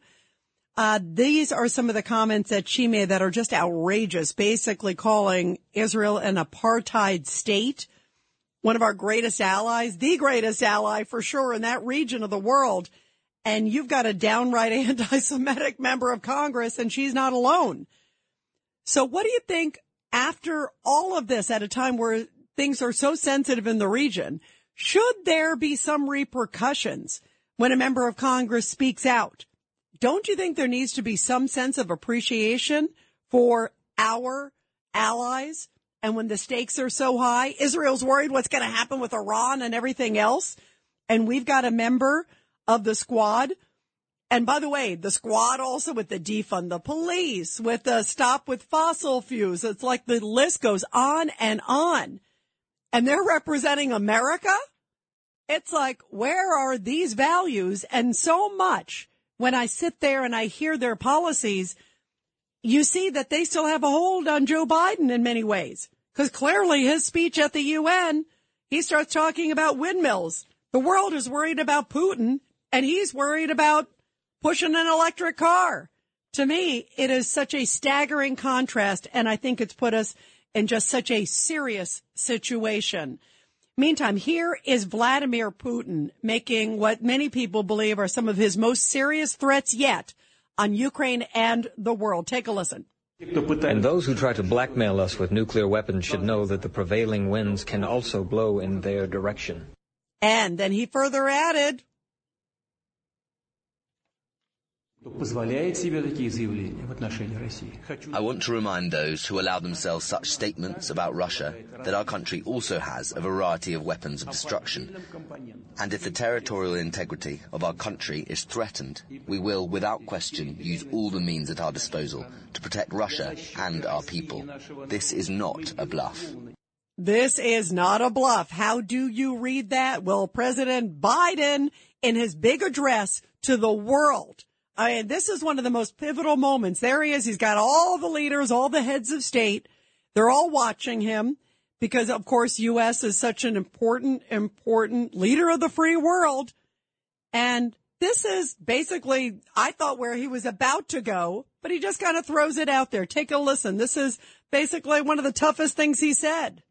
Uh, these are some of the comments that she made that are just outrageous, basically calling Israel an apartheid state. One of our greatest allies, the greatest ally for sure in that region of the world. And you've got a downright *laughs* anti-Semitic member of Congress and she's not alone. So what do you think after all of this at a time where things are so sensitive in the region? Should there be some repercussions when a member of Congress speaks out? don't you think there needs to be some sense of appreciation for our allies? And when the stakes are so high, Israel's worried what's going to happen with Iran and everything else. And we've got a member of the squad. And by the way, the squad also with the defund the police, with the stop with fossil fuels. It's like the list goes on and on. And they're representing America. It's like, where are these values? And so much when I sit there and I hear their policies, you see that they still have a hold on Joe Biden in many ways. Because clearly his speech at the UN, he starts talking about windmills. The world is worried about Putin and he's worried about pushing an electric car. To me, it is such a staggering contrast. And I think it's put us in just such a serious situation. Meantime, here is Vladimir Putin making what many people believe are some of his most serious threats yet on Ukraine and the world. Take a listen. And those who try to blackmail us with nuclear weapons should know that the prevailing winds can also blow in their direction. And then he further added, I want to remind those who allow themselves such statements about Russia that our country also has a variety of weapons of destruction. And if the territorial integrity of our country is threatened, we will, without question, use all the means at our disposal to protect Russia and our people. This is not a bluff. This is not a bluff. How do you read that? Well, President Biden, in his big address to the world, I mean, this is one of the most pivotal moments. There he is. He's got all the leaders, all the heads of state. They're all watching him because, of course, U.S. is such an important, important leader of the free world. And this is basically, I thought where he was about to go, but he just kind of throws it out there. Take a listen. This is basically one of the toughest things he said.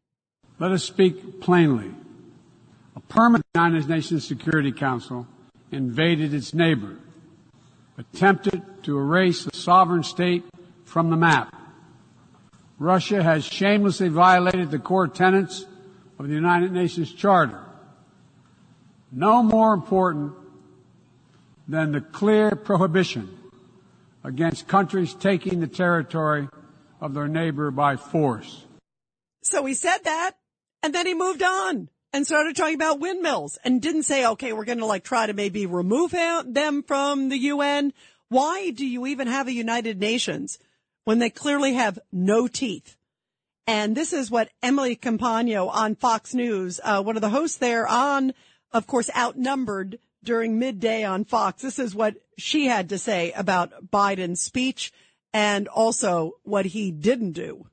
Let us speak plainly. A permanent United Nations Security Council invaded its neighbor attempted to erase the sovereign state from the map. Russia has shamelessly violated the core tenets of the United Nations Charter. No more important than the clear prohibition against countries taking the territory of their neighbor by force. So he said that, and then he moved on and started talking about windmills and didn't say, okay, we're going to like try to maybe remove them from the UN. Why do you even have a United Nations when they clearly have no teeth? And this is what Emily Compagno on Fox News, uh, one of the hosts there on, of course, outnumbered during midday on Fox. This is what she had to say about Biden's speech and also what he didn't do.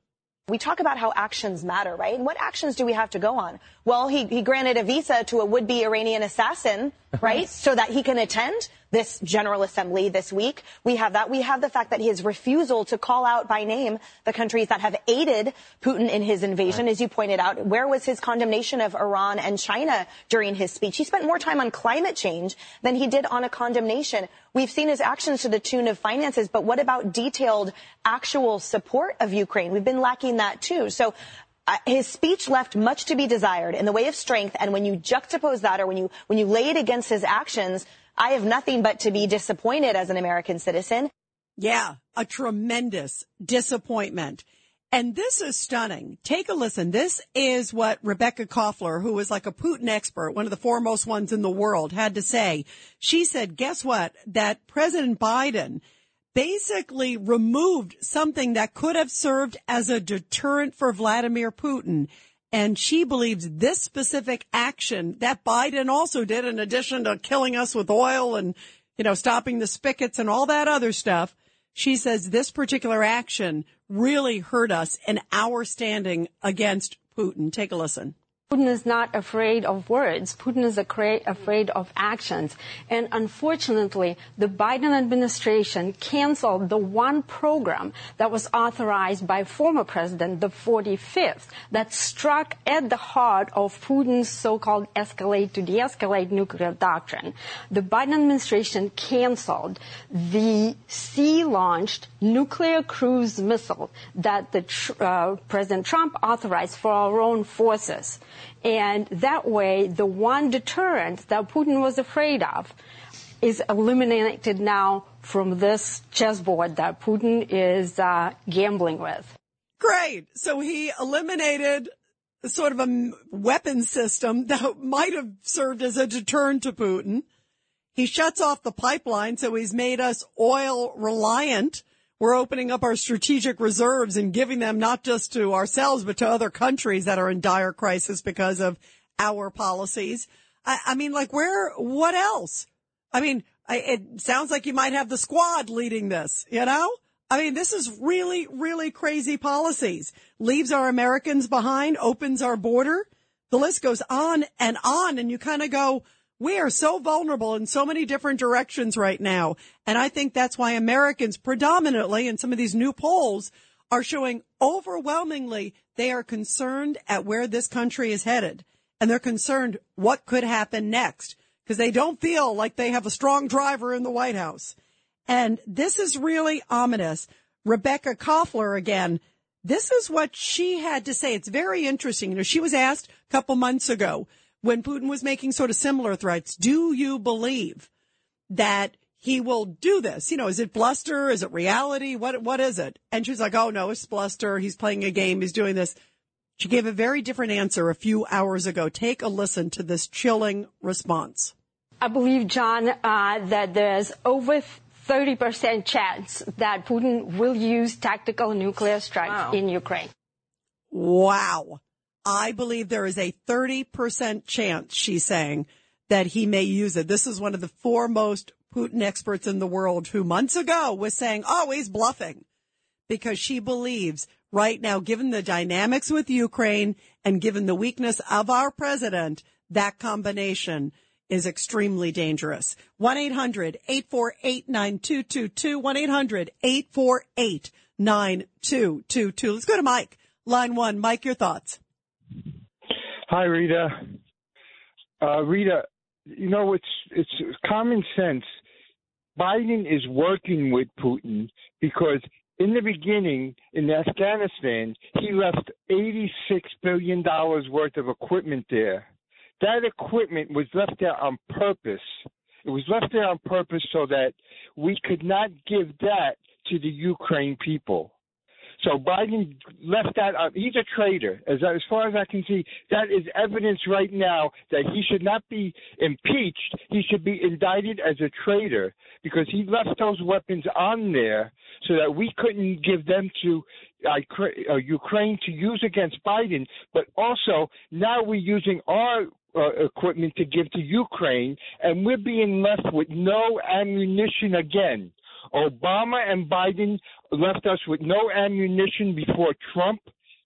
We talk about how actions matter, right? And what actions do we have to go on? Well, he, he granted a visa to a would-be Iranian assassin, *laughs* right? so that he can attend this General Assembly this week. We have that. We have the fact that his refusal to call out by name the countries that have aided Putin in his invasion, as you pointed out. Where was his condemnation of Iran and China during his speech? He spent more time on climate change than he did on a condemnation. We've seen his actions to the tune of finances, but what about detailed actual support of Ukraine? We've been lacking that too. So his speech left much to be desired in the way of strength. And when you juxtapose that or when you, when you lay it against his actions, I have nothing but to be disappointed as an American citizen. Yeah, a tremendous disappointment. And this is stunning. Take a listen. This is what Rebecca Koffler, who is like a Putin expert, one of the foremost ones in the world, had to say. She said, guess what? That President Biden basically removed something that could have served as a deterrent for Vladimir Putin. And she believes this specific action that Biden also did, in addition to killing us with oil and, you know, stopping the spigots and all that other stuff. She says this particular action really hurt us in our standing against Putin. Take a listen. Putin is not afraid of words. Putin is afraid of actions. And unfortunately, the Biden administration canceled the one program that was authorized by former president, the 45th, that struck at the heart of Putin's so-called escalate to de-escalate nuclear doctrine. The Biden administration canceled the sea-launched nuclear cruise missile that the, uh, President Trump authorized for our own forces. And that way, the one deterrent that Putin was afraid of is eliminated now from this chessboard that Putin is uh, gambling with. Great. So he eliminated sort of a weapon system *laughs* that might have served as a deterrent to Putin. He shuts off the pipeline, so he's made us oil reliant. We're opening up our strategic reserves and giving them not just to ourselves, but to other countries that are in dire crisis because of our policies. I, I mean, like where, what else? I mean, I, it sounds like you might have the squad leading this, you know? I mean, this is really, really crazy policies. Leaves our Americans behind, opens our border. The list goes on and on. And you kind of go, we are so vulnerable in so many different directions right now. And I think that's why Americans predominantly in some of these new polls are showing overwhelmingly they are concerned at where this country is headed. And they're concerned what could happen next because they don't feel like they have a strong driver in the White House. And this is really ominous. Rebecca Koffler again. This is what she had to say. It's very interesting. You know, she was asked a couple months ago when Putin was making sort of similar threats, do you believe that he will do this? You know, is it bluster? Is it reality? What, what is it? And she's like, Oh no, it's bluster. He's playing a game. He's doing this. She gave a very different answer a few hours ago. Take a listen to this chilling response. I believe, John, uh, that there's over 30% chance that Putin will use tactical nuclear strikes wow. in Ukraine. Wow. I believe there is a 30% chance, she's saying, that he may use it. This is one of the foremost Putin experts in the world who months ago was saying, oh, he's bluffing because she believes right now, given the dynamics with Ukraine and given the weakness of our president, that combination is extremely dangerous. 1-800-848-9222, 1-800-848-9222. Let's go to Mike. Line one. Mike, your thoughts. Hi, Rita. Uh, Rita, you know, it's, it's common sense. Biden is working with Putin because in the beginning in Afghanistan, he left $86 billion worth of equipment there that equipment was left there on purpose. It was left there on purpose so that we could not give that to the Ukraine people. So Biden left that up. He's a traitor. As, as far as I can see, that is evidence right now that he should not be impeached. He should be indicted as a traitor because he left those weapons on there so that we couldn't give them to uh, Ukraine to use against Biden. But also, now we're using our uh, equipment to give to Ukraine, and we're being left with no ammunition again. Obama and Biden left us with no ammunition before Trump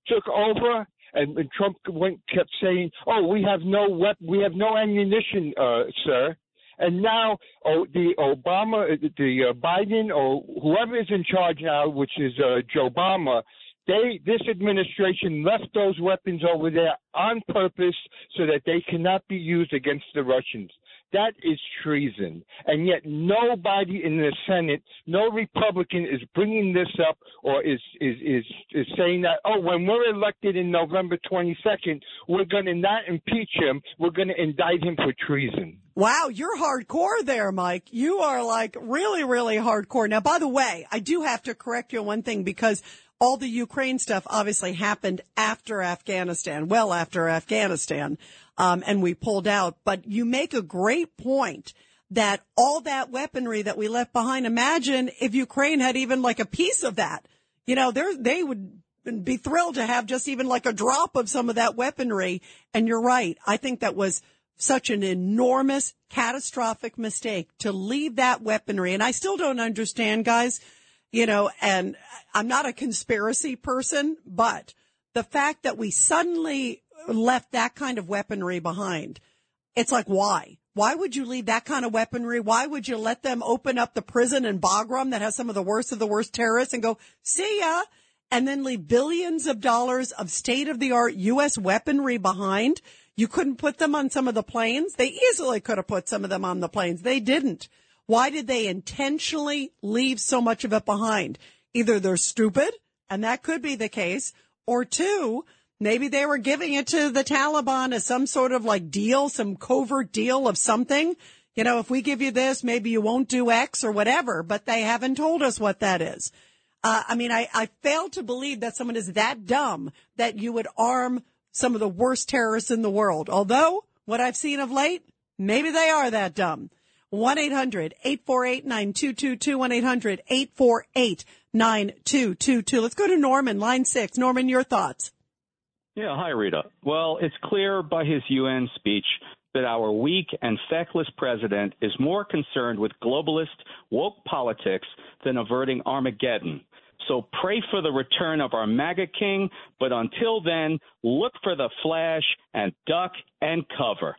took over, and, and Trump went kept saying, "Oh, we have no we have no ammunition, uh, sir." And now, oh, the Obama, the uh, Biden, or whoever is in charge now, which is uh, Joe Obama, they this administration left those weapons over there on purpose so that they cannot be used against the Russians. That is treason. And yet nobody in the Senate, no Republican is bringing this up or is, is, is, is saying that, oh, when we're elected in November 22nd, we're going to not impeach him. We're going to indict him for treason. Wow, you're hardcore there, Mike. You are like really, really hardcore. Now, by the way, I do have to correct you on one thing because all the Ukraine stuff obviously happened after Afghanistan, well after Afghanistan, um, and we pulled out. But you make a great point that all that weaponry that we left behind. Imagine if Ukraine had even like a piece of that. You know, they would be thrilled to have just even like a drop of some of that weaponry. And you're right. I think that was such an enormous, catastrophic mistake to leave that weaponry. And I still don't understand, guys you know, and I'm not a conspiracy person, but the fact that we suddenly left that kind of weaponry behind. It's like, why? Why would you leave that kind of weaponry? Why would you let them open up the prison in Bagram that has some of the worst of the worst terrorists and go, see ya? And then leave billions of dollars of state of the art U.S. weaponry behind? You couldn't put them on some of the planes? They easily could have put some of them on the planes. They didn't. Why did they intentionally leave so much of it behind? Either they're stupid, and that could be the case, or two, maybe they were giving it to the Taliban as some sort of like deal, some covert deal of something. You know, if we give you this, maybe you won't do X or whatever, but they haven't told us what that is. Uh, I mean, I, I fail to believe that someone is that dumb that you would arm some of the worst terrorists in the world. Although, what I've seen of late, maybe they are that dumb. 1-800-848-9222, 1-800-848-9222. Let's go to Norman, line six. Norman, your thoughts. Yeah, hi, Rita. Well, it's clear by his UN speech that our weak and feckless president is more concerned with globalist woke politics than averting Armageddon. So pray for the return of our MAGA king, but until then, look for the flash and duck and cover.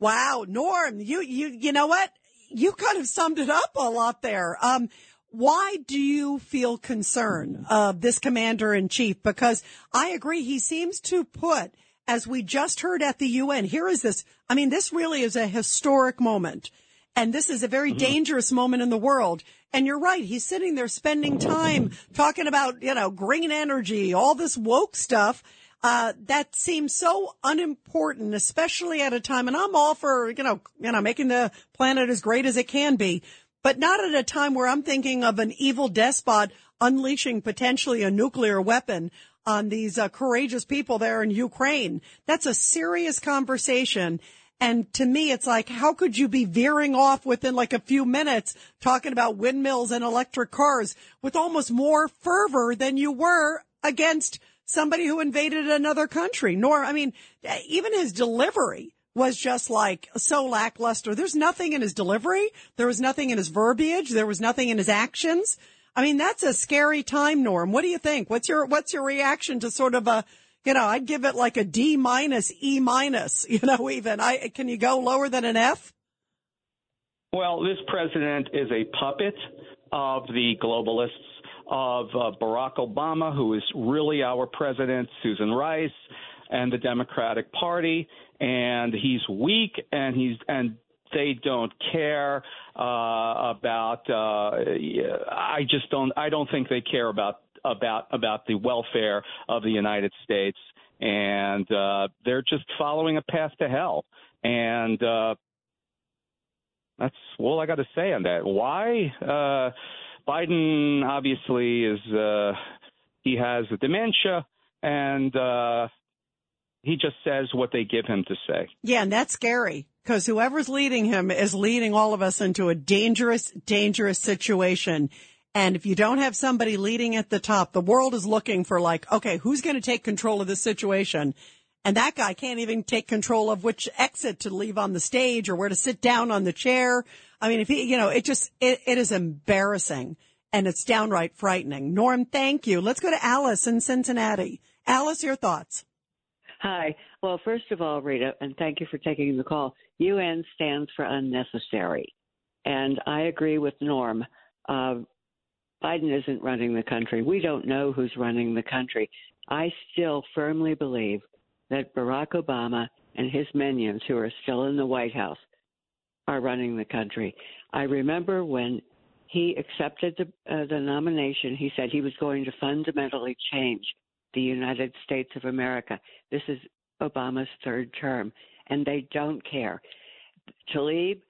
Wow, Norm, you you you know what? You kind of summed it up a lot there. Um, why do you feel concern of this commander in chief? Because I agree, he seems to put, as we just heard at the UN, here is this. I mean, this really is a historic moment. And this is a very dangerous moment in the world. And you're right. He's sitting there spending time talking about, you know, green energy, all this woke stuff. Uh, that seems so unimportant, especially at a time, and I'm all for, you know, you know, making the planet as great as it can be, but not at a time where I'm thinking of an evil despot unleashing potentially a nuclear weapon on these uh, courageous people there in Ukraine. That's a serious conversation. And to me, it's like, how could you be veering off within like a few minutes talking about windmills and electric cars with almost more fervor than you were against somebody who invaded another country? Nor, I mean, even his delivery was just like so lackluster. There's nothing in his delivery. There was nothing in his verbiage. There was nothing in his actions. I mean, that's a scary time, Norm. What do you think? What's your, what's your reaction to sort of a, you know, I'd give it like a D minus, E minus, *laughs* you know, even I, can you go lower than an F? Well, this president is a puppet of the globalists, of uh, Barack Obama, who is really our president, Susan Rice, and the Democratic Party. And he's weak, and he's and they don't care uh, about. Uh, I just don't. I don't think they care about about about the welfare of the United States, and uh, they're just following a path to hell. And uh, that's all I got to say on that. Why? Uh, Biden obviously is uh, he has dementia, and uh, he just says what they give him to say. Yeah, and that's scary because whoever's leading him is leading all of us into a dangerous, dangerous situation. And if you don't have somebody leading at the top, the world is looking for like, okay, who's going to take control of this situation? And that guy can't even take control of which exit to leave on the stage or where to sit down on the chair. I mean, if he, you know, it just, it, it is embarrassing and it's downright frightening. Norm, thank you. Let's go to Alice in Cincinnati. Alice, your thoughts. Hi. Well, first of all, Rita, and thank you for taking the call. UN stands for unnecessary. And I agree with Norm. Uh, Biden isn't running the country. We don't know who's running the country. I still firmly believe that Barack Obama and his minions, who are still in the White House, are running the country. I remember when he accepted the, uh, the nomination, he said he was going to fundamentally change the United States of America. This is Obama's third term, and they don't care. Tlaib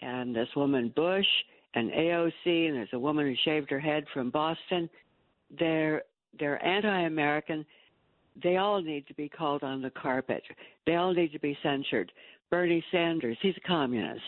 and this woman Bush and AOC, and there's a woman who shaved her head from Boston. They're they're anti-American. They all need to be called on the carpet. They all need to be censured. Bernie Sanders, he's a communist.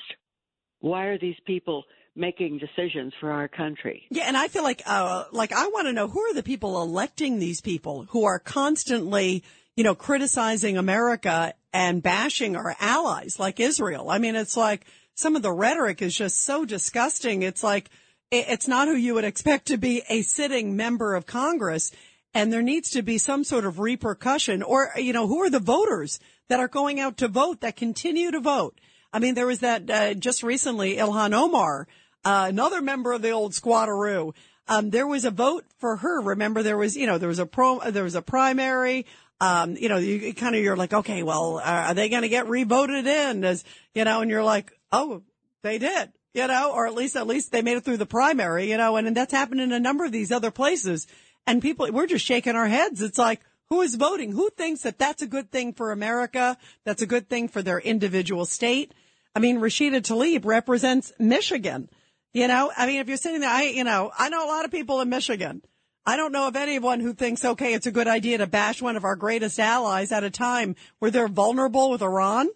Why are these people making decisions for our country? Yeah, and I feel like, uh, like I want to know who are the people electing these people who are constantly, you know, criticizing America and bashing our allies like Israel. I mean, it's like some of the rhetoric is just so disgusting. It's like, it's not who you would expect to be a sitting member of Congress. And there needs to be some sort of repercussion or, you know, who are the voters that are going out to vote that continue to vote? I mean, there was that, uh, just recently, Ilhan Omar, uh, another member of the old squatteroo. Um, there was a vote for her. Remember, there was, you know, there was a pro, there was a primary. Um, you know, you kind of, you're like, okay, well, are they going to get revoted in as, you know, and you're like, oh, they did, you know, or at least, at least they made it through the primary, you know, and, and that's happened in a number of these other places. And people, we're just shaking our heads. It's like, who is voting? Who thinks that that's a good thing for America? That's a good thing for their individual state? I mean, Rashida Tlaib represents Michigan. You know, I mean, if you're sitting there, I, you know, I know a lot of people in Michigan. I don't know of anyone who thinks, okay, it's a good idea to bash one of our greatest allies at a time where they're vulnerable with Iran.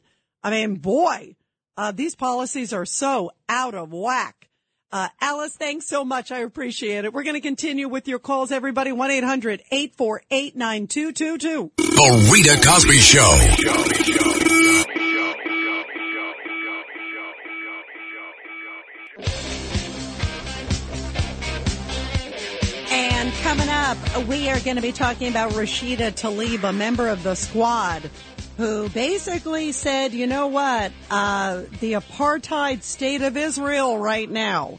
I mean, boy, uh, these policies are so out of whack. Uh, Alice, thanks so much. I appreciate it. We're going to continue with your calls, everybody. 1-800-848-9222. The Rita Cosby Show. Coming up, we are going to be talking about Rashida Tlaib, a member of the squad, who basically said, you know what, uh, the apartheid state of Israel right now.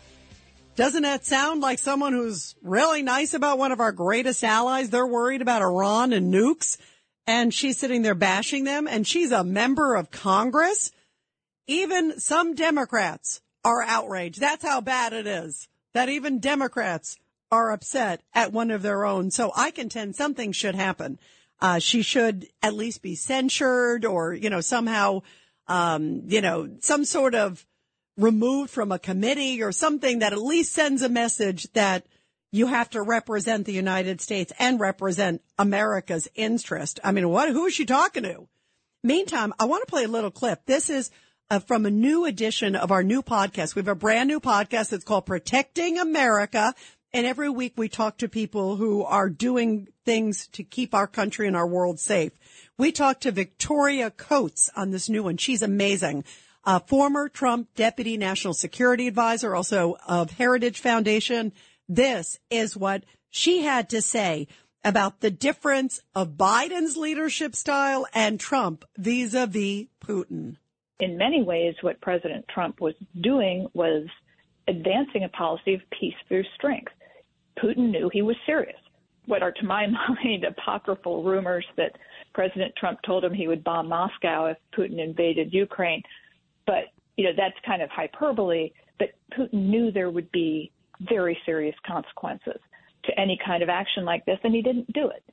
Doesn't that sound like someone who's really nice about one of our greatest allies? They're worried about Iran and nukes, and she's sitting there bashing them, and she's a member of Congress. Even some Democrats are outraged. That's how bad it is. That even Democrats are upset at one of their own. So I contend something should happen. Uh, she should at least be censured or, you know, somehow, um, you know, some sort of removed from a committee or something that at least sends a message that you have to represent the United States and represent America's interest. I mean, what, who is she talking to? Meantime, I want to play a little clip. This is uh, from a new edition of our new podcast. We have a brand new podcast. It's called Protecting America. And every week we talk to people who are doing things to keep our country and our world safe. We talked to Victoria Coates on this new one. She's amazing. A former Trump deputy national security advisor, also of Heritage Foundation. This is what she had to say about the difference of Biden's leadership style and Trump vis-a-vis Putin. In many ways, what President Trump was doing was advancing a policy of peace through strength. Putin knew he was serious. What are, to my *laughs* mind, apocryphal rumors that President Trump told him he would bomb Moscow if Putin invaded Ukraine. But, you know, that's kind of hyperbole. But Putin knew there would be very serious consequences to any kind of action like this, and he didn't do it.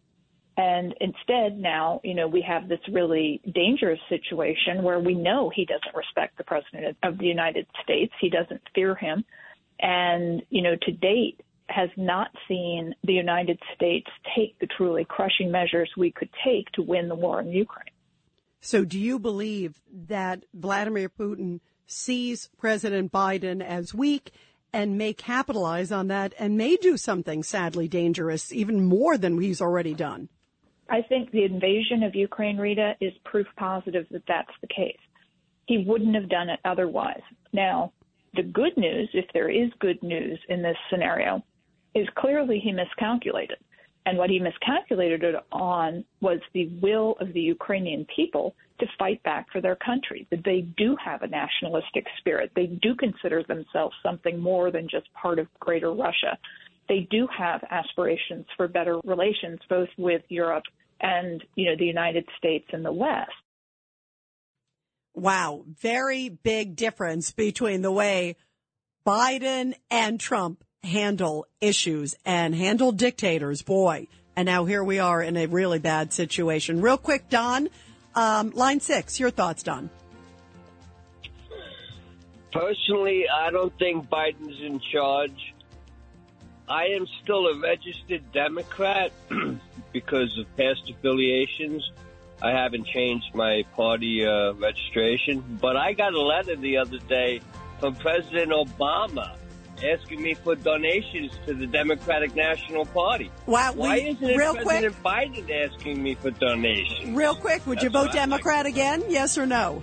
And instead, now, you know, we have this really dangerous situation where we know he doesn't respect the President of the United States. He doesn't fear him. And, you know, to date, has not seen the United States take the truly crushing measures we could take to win the war in Ukraine. So, do you believe that Vladimir Putin sees President Biden as weak and may capitalize on that and may do something sadly dangerous, even more than he's already done? I think the invasion of Ukraine, Rita, is proof positive that that's the case. He wouldn't have done it otherwise. Now, the good news, if there is good news in this scenario, is clearly he miscalculated. And what he miscalculated it on was the will of the Ukrainian people to fight back for their country, that they do have a nationalistic spirit. They do consider themselves something more than just part of greater Russia. They do have aspirations for better relations, both with Europe and, you know, the United States and the West. Wow. Very big difference between the way Biden and Trump handle issues and handle dictators, boy. And now here we are in a really bad situation. Real quick, Don, um, line six, your thoughts, Don. Personally, I don't think Biden's in charge. I am still a registered Democrat *clears throat* because of past affiliations. I haven't changed my party uh, registration, but I got a letter the other day from President Obama asking me for donations to the Democratic National Party. Wow, Why we- isn't real President Biden asking me for donations? Real quick, would you vote what I'd like. Democrat again? Yes or no?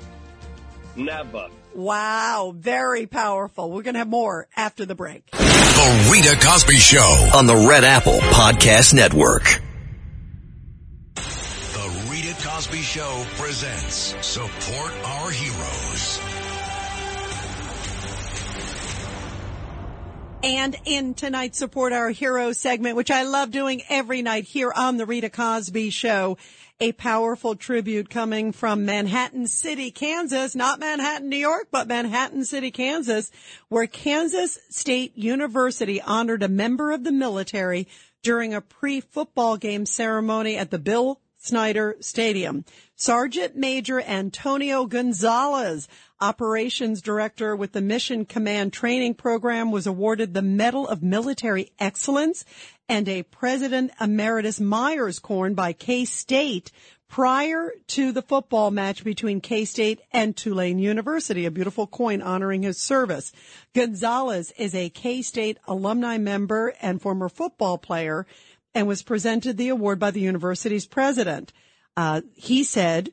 Never. Wow, very powerful. We're going to have more after the break. The Rita Cosby Show. on the Red Apple Podcast Network. The Rita Cosby Show presents Support Our Heroes. And in tonight's Support Our Heroes segment, which I love doing every night here on the Rita Cosby Show, a powerful tribute coming from Manhattan City, Kansas, not Manhattan, New York, but Manhattan City, Kansas, where Kansas State University honored a member of the military during a pre-football game ceremony at the Bill Snyder Stadium. Sergeant Major Antonio Gonzalez, operations director with the Mission Command Training Program, was awarded the Medal of Military Excellence and a President Emeritus Myers Coin by K-State prior to the football match between K-State and Tulane University, a beautiful coin honoring his service. Gonzalez is a K-State alumni member and former football player and was presented the award by the university's president. Uh, he said,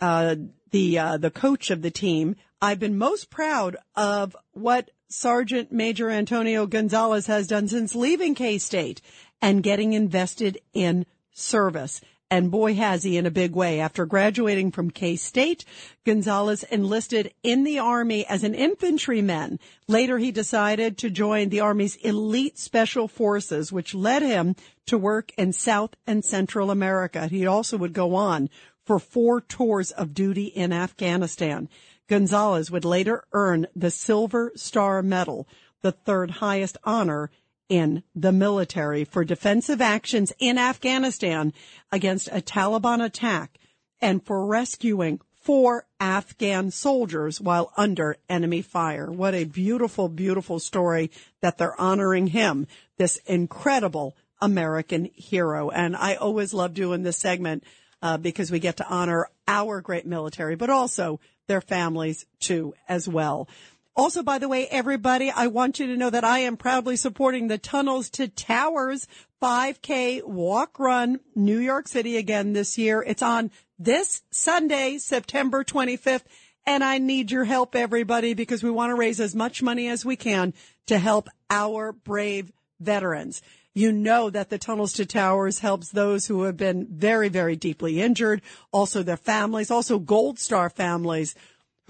uh, the uh, the coach of the team, I've been most proud of what Sergeant Major Antonio Gonzalez has done since leaving K State and getting invested in service. And boy, has he in a big way. After graduating from K State, Gonzalez enlisted in the Army as an infantryman. Later, he decided to join the Army's elite special forces, which led him to work in South and Central America. He also would go on for four tours of duty in Afghanistan. Gonzalez would later earn the Silver Star Medal, the third highest honor in the military for defensive actions in Afghanistan against a Taliban attack and for rescuing four Afghan soldiers while under enemy fire. What a beautiful, beautiful story that they're honoring him, this incredible American hero. And I always love doing this segment uh, because we get to honor our great military, but also their families too as well. Also, by the way, everybody, I want you to know that I am proudly supporting the Tunnels to Towers 5K walk run New York City again this year. It's on this Sunday, September 25th. And I need your help, everybody, because we want to raise as much money as we can to help our brave veterans. You know that the Tunnels to Towers helps those who have been very, very deeply injured, also their families, also Gold Star families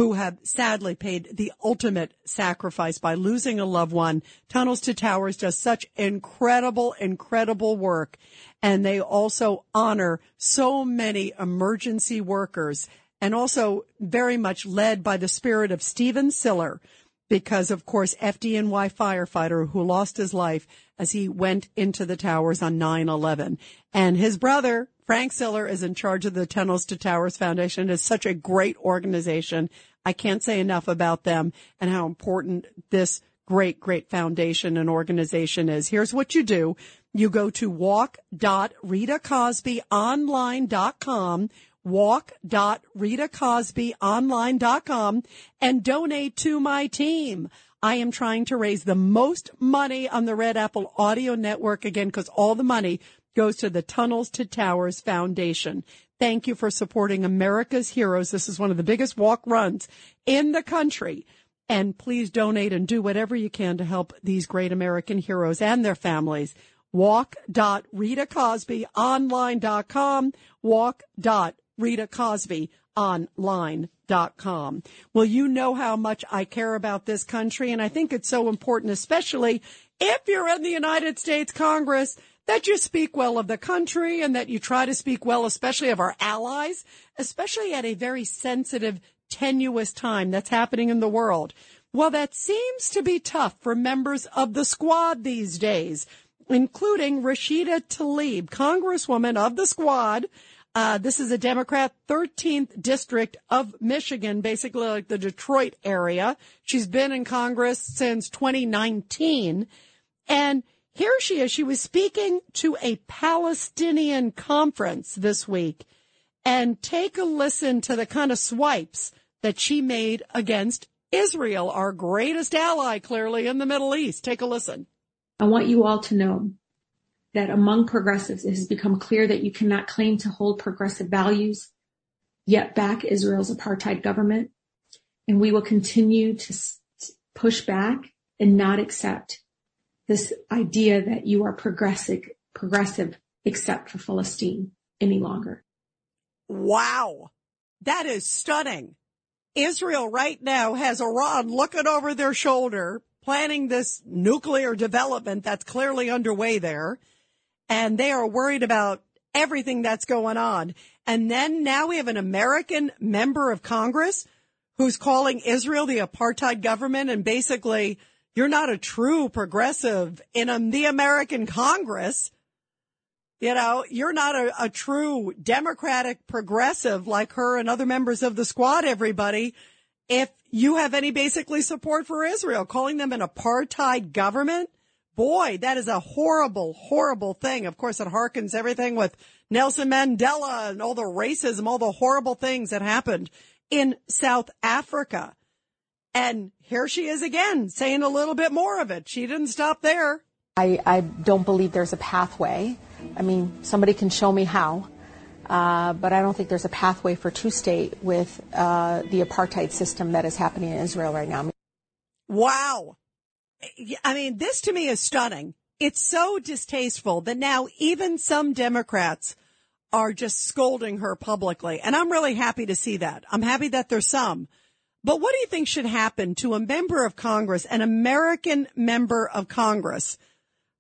who have sadly paid the ultimate sacrifice by losing a loved one. Tunnels to Towers does such incredible, incredible work. And they also honor so many emergency workers and also very much led by the spirit of Stephen Siller because of course FDNY firefighter who lost his life as he went into the towers on 9-11. And his brother, Frank Siller, is in charge of the Tunnels to Towers Foundation. It's such a great organization. I can't say enough about them and how important this great, great foundation and organization is. Here's what you do. You go to walk.ritacosbyonline.com walk.ritacosbyonline.com and donate to my team. I am trying to raise the most money on the Red Apple Audio Network again because all the money goes to the Tunnels to Towers Foundation. Thank you for supporting America's heroes. This is one of the biggest walk runs in the country. And please donate and do whatever you can to help these great American heroes and their families. Walk.ritacosbyonline.com. Walk.ritacosbyonline.com. Well, you know how much I care about this country, and I think it's so important, especially if you're in the United States Congress, that you speak well of the country and that you try to speak well, especially of our allies, especially at a very sensitive, tenuous time that's happening in the world. Well, that seems to be tough for members of the squad these days, including Rashida Tlaib, Congresswoman of the squad. Uh, this is a Democrat 13th district of Michigan, basically like the Detroit area. She's been in Congress since 2019. And here she is. She was speaking to a Palestinian conference this week. And take a listen to the kind of swipes that she made against Israel, our greatest ally, clearly in the Middle East. Take a listen. I want you all to know that among progressives, it has become clear that you cannot claim to hold progressive values, yet back Israel's apartheid government. And we will continue to push back and not accept this idea that you are progressive, progressive except for Palestine any longer. Wow. That is stunning. Israel right now has Iran looking over their shoulder, planning this nuclear development that's clearly underway there. And they are worried about everything that's going on. And then now we have an American member of Congress who's calling Israel the apartheid government and basically you're not a true progressive in the American Congress. You know, you're not a, a true democratic progressive like her and other members of the squad, everybody. If you have any basically support for Israel, calling them an apartheid government, boy, that is a horrible, horrible thing. Of course, it harkens everything with Nelson Mandela and all the racism, all the horrible things that happened in South Africa. And here she is again saying a little bit more of it. She didn't stop there. I, I don't believe there's a pathway. I mean, somebody can show me how, uh, but I don't think there's a pathway for two state with uh, the apartheid system that is happening in Israel right now. Wow. I mean, this to me is stunning. It's so distasteful that now even some Democrats are just scolding her publicly. And I'm really happy to see that. I'm happy that there's some. But what do you think should happen to a member of Congress, an American member of Congress,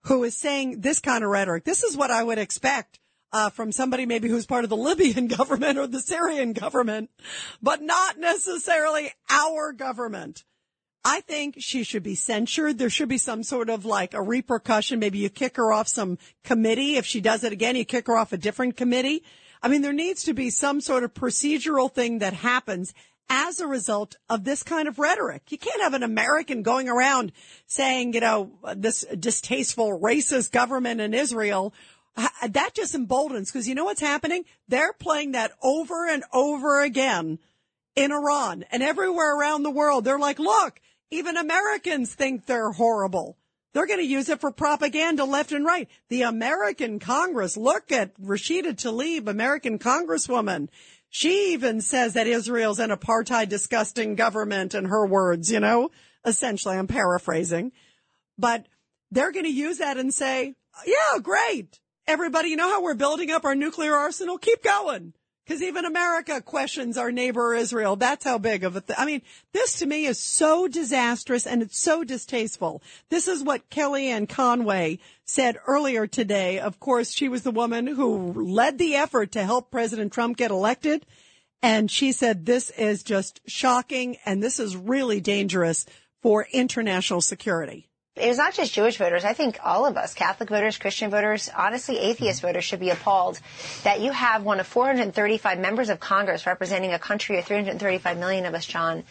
who is saying this kind of rhetoric? This is what I would expect uh, from somebody maybe who's part of the *laughs* Libyan government or the Syrian government, but not necessarily our government. I think she should be censured. There should be some sort of like a repercussion. Maybe you kick her off some committee. If she does it again, you kick her off a different committee. I mean, there needs to be some sort of procedural thing that happens as a result of this kind of rhetoric. You can't have an American going around saying, you know, this distasteful racist government in Israel. That just emboldens because you know what's happening? They're playing that over and over again in Iran and everywhere around the world. They're like, look, even Americans think they're horrible. They're going to use it for propaganda left and right. The American Congress, look at Rashida Tlaib, American Congresswoman. She even says that Israel's an apartheid, disgusting government in her words, you know, essentially, I'm paraphrasing, but they're going to use that and say, yeah, great. Everybody, you know how we're building up our nuclear arsenal? Keep going. Because even America questions our neighbor Israel. That's how big of a. I mean, this to me is so disastrous and it's so distasteful. This is what Kellyanne Conway said earlier today. Of course, she was the woman who led the effort to help President Trump get elected. And she said this is just shocking and this is really dangerous for international security it was not just Jewish voters. I think all of us, Catholic voters, Christian voters, honestly, atheist voters should be appalled that you have one of 435 members of Congress representing a country of 335 million of us, John,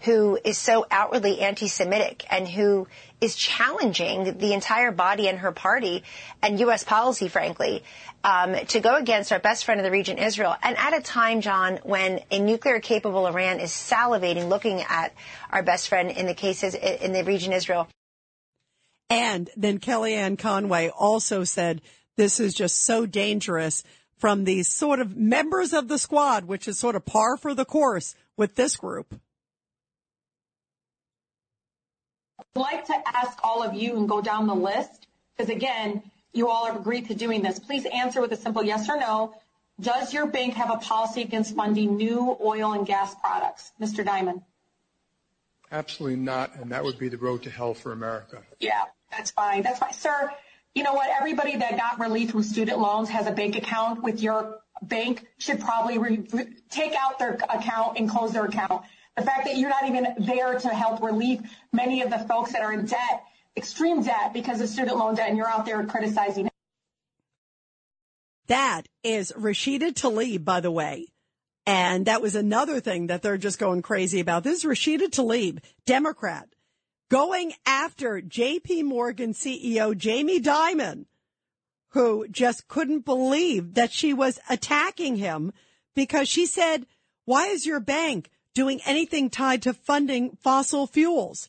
who is so outwardly anti-Semitic and who is challenging the entire body and her party and U.S. policy, frankly, um, to go against our best friend in the region, Israel. And at a time, John, when a nuclear capable Iran is salivating looking at our best friend in the cases in the region, Israel. And then Kellyanne Conway also said this is just so dangerous from these sort of members of the squad, which is sort of par for the course with this group. I'd like to ask all of you and go down the list because again, you all have agreed to doing this. Please answer with a simple yes or no. Does your bank have a policy against funding new oil and gas products? Mr. Dimon. Absolutely not, and that would be the road to hell for America. Yeah, that's fine. That's fine. Sir, you know what? Everybody that got relief from student loans has a bank account with your bank should probably re- take out their account and close their account. The fact that you're not even there to help relieve many of the folks that are in debt, extreme debt because of student loan debt, and you're out there criticizing. That is Rashida Tlaib, by the way. And that was another thing that they're just going crazy about. This is Rashida Tlaib, Democrat, going after JP Morgan CEO Jamie Dimon, who just couldn't believe that she was attacking him because she said, why is your bank doing anything tied to funding fossil fuels?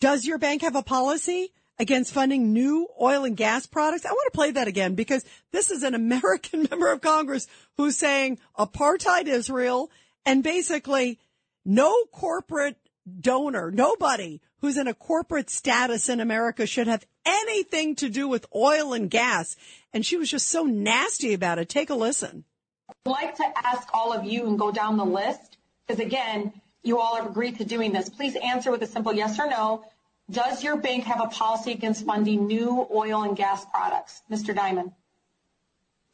Does your bank have a policy? Against funding new oil and gas products. I want to play that again because this is an American *laughs* member of Congress who's saying apartheid Israel and basically no corporate donor, nobody who's in a corporate status in America should have anything to do with oil and gas. And she was just so nasty about it. Take a listen. I'd like to ask all of you and go down the list because again, you all have agreed to doing this. Please answer with a simple yes or no. Does your bank have a policy against funding new oil and gas products? Mr. Dimon.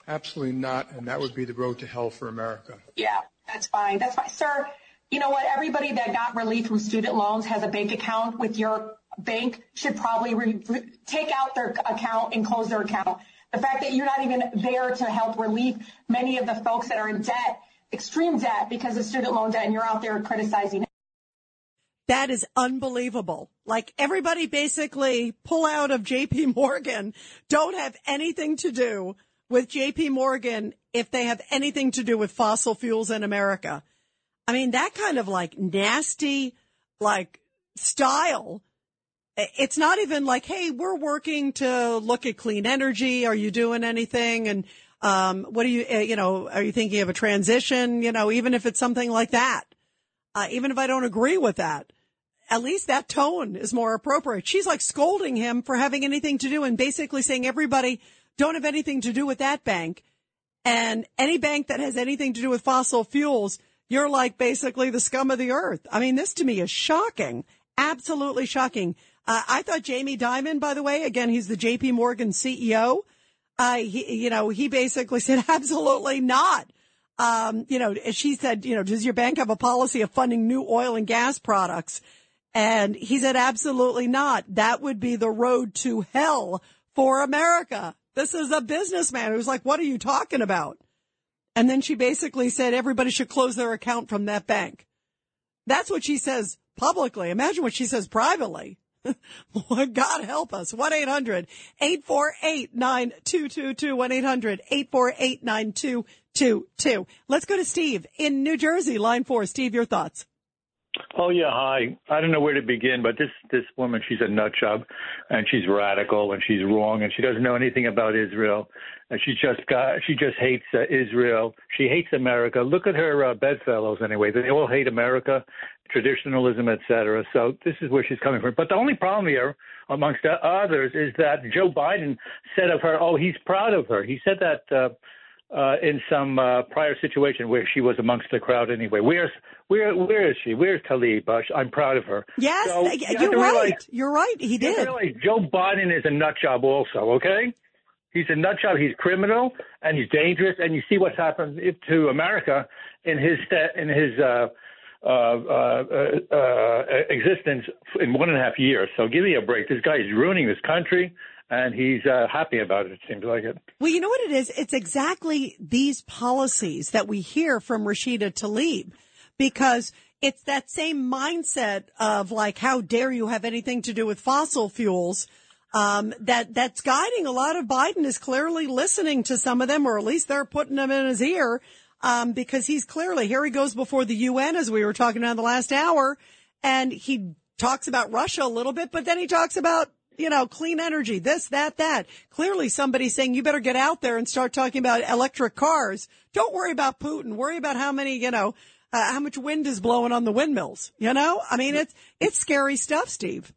Absolutely not, and that would be the road to hell for America. Yeah, that's fine. That's fine. Sir, you know what? Everybody that got relief from student loans has a bank account with your bank should probably re- take out their account and close their account. The fact that you're not even there to help relieve many of the folks that are in debt, extreme debt because of student loan debt, and you're out there criticizing That is unbelievable. Like everybody basically pull out of JP *laughs* Morgan, don't have anything to do with JP Morgan if they have anything to do with fossil fuels in America. I mean, that kind of like nasty, like style. It's not even like, Hey, we're working to look at clean energy. Are you doing anything? And, um, what do you, uh, you know, are you thinking of a transition? You know, even if it's something like that, uh, even if I don't agree with that, at least that tone is more appropriate. She's like scolding him for having anything to do and basically saying everybody don't have anything to do with that bank. And any bank that has anything to do with fossil fuels, you're like basically the scum of the earth. I mean, this to me is shocking. Absolutely shocking. Uh, I thought Jamie Dimon, by the way, again, he's the JP Morgan CEO. Uh, he, you know, he basically said *laughs* absolutely not. Um, you know, she said, you know, does your bank have a policy of funding new oil and gas products? And he said, absolutely not. That would be the road to hell for America. This is a businessman who's like, what are you talking about? And then she basically said everybody should close their account from that bank. That's what she says publicly. Imagine what she says privately. *laughs* God help us. 1-800-848-9222. 1-800-848-9222. Let's go to Steve in New Jersey, line four. Steve, your thoughts. Oh yeah, hi. I don't know where to begin, but this this woman, she's a nut job, and she's radical, and she's wrong, and she doesn't know anything about Israel, and she just got she just hates uh, Israel. She hates America. Look at her uh, bedfellows anyway. They all hate America, traditionalism, etc. So this is where she's coming from. But the only problem here, amongst others, is that Joe Biden said of her, "Oh, he's proud of her." He said that. Uh, uh, in some uh, prior situation where she was amongst the crowd anyway. Where's where where is she? Where's Tlaib? Uh, I'm proud of her. Yes, So, you you're to right. you're right. He you did. realize Joe Biden is a nut job also. Okay, he's a nut job. He's criminal and he's dangerous. And you see what's happened to America in his sta- in his. Uh, uh, uh, uh, uh, existence in one and a half years. So give me a break. This guy is ruining this country, and he's uh, happy about it. It seems like it. Well, you know what it is? It's exactly these policies that we hear from Rashida Tlaib because it's that same mindset of like, how dare you have anything to do with fossil fuels? Um, that, that's guiding a lot of Biden is clearly listening to some of them, or at least they're putting them in his ear. Um, because he's clearly, here he goes before the UN as we were talking about the last hour and he talks about Russia a little bit, but then he talks about you know, clean energy, this, that, that. Clearly somebody's saying you better get out there and start talking about electric cars. Don't worry about Putin. Worry about how many, you know, uh, how much wind is blowing on the windmills. You know, I mean, it's, it's scary stuff, Steve.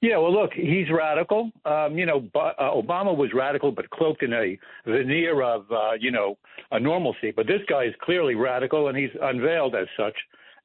Yeah, well, look, he's radical. Um, you know, uh, Obama was radical, but cloaked in a veneer of, uh, you know, a normalcy. But this guy is clearly radical, and he's unveiled as such.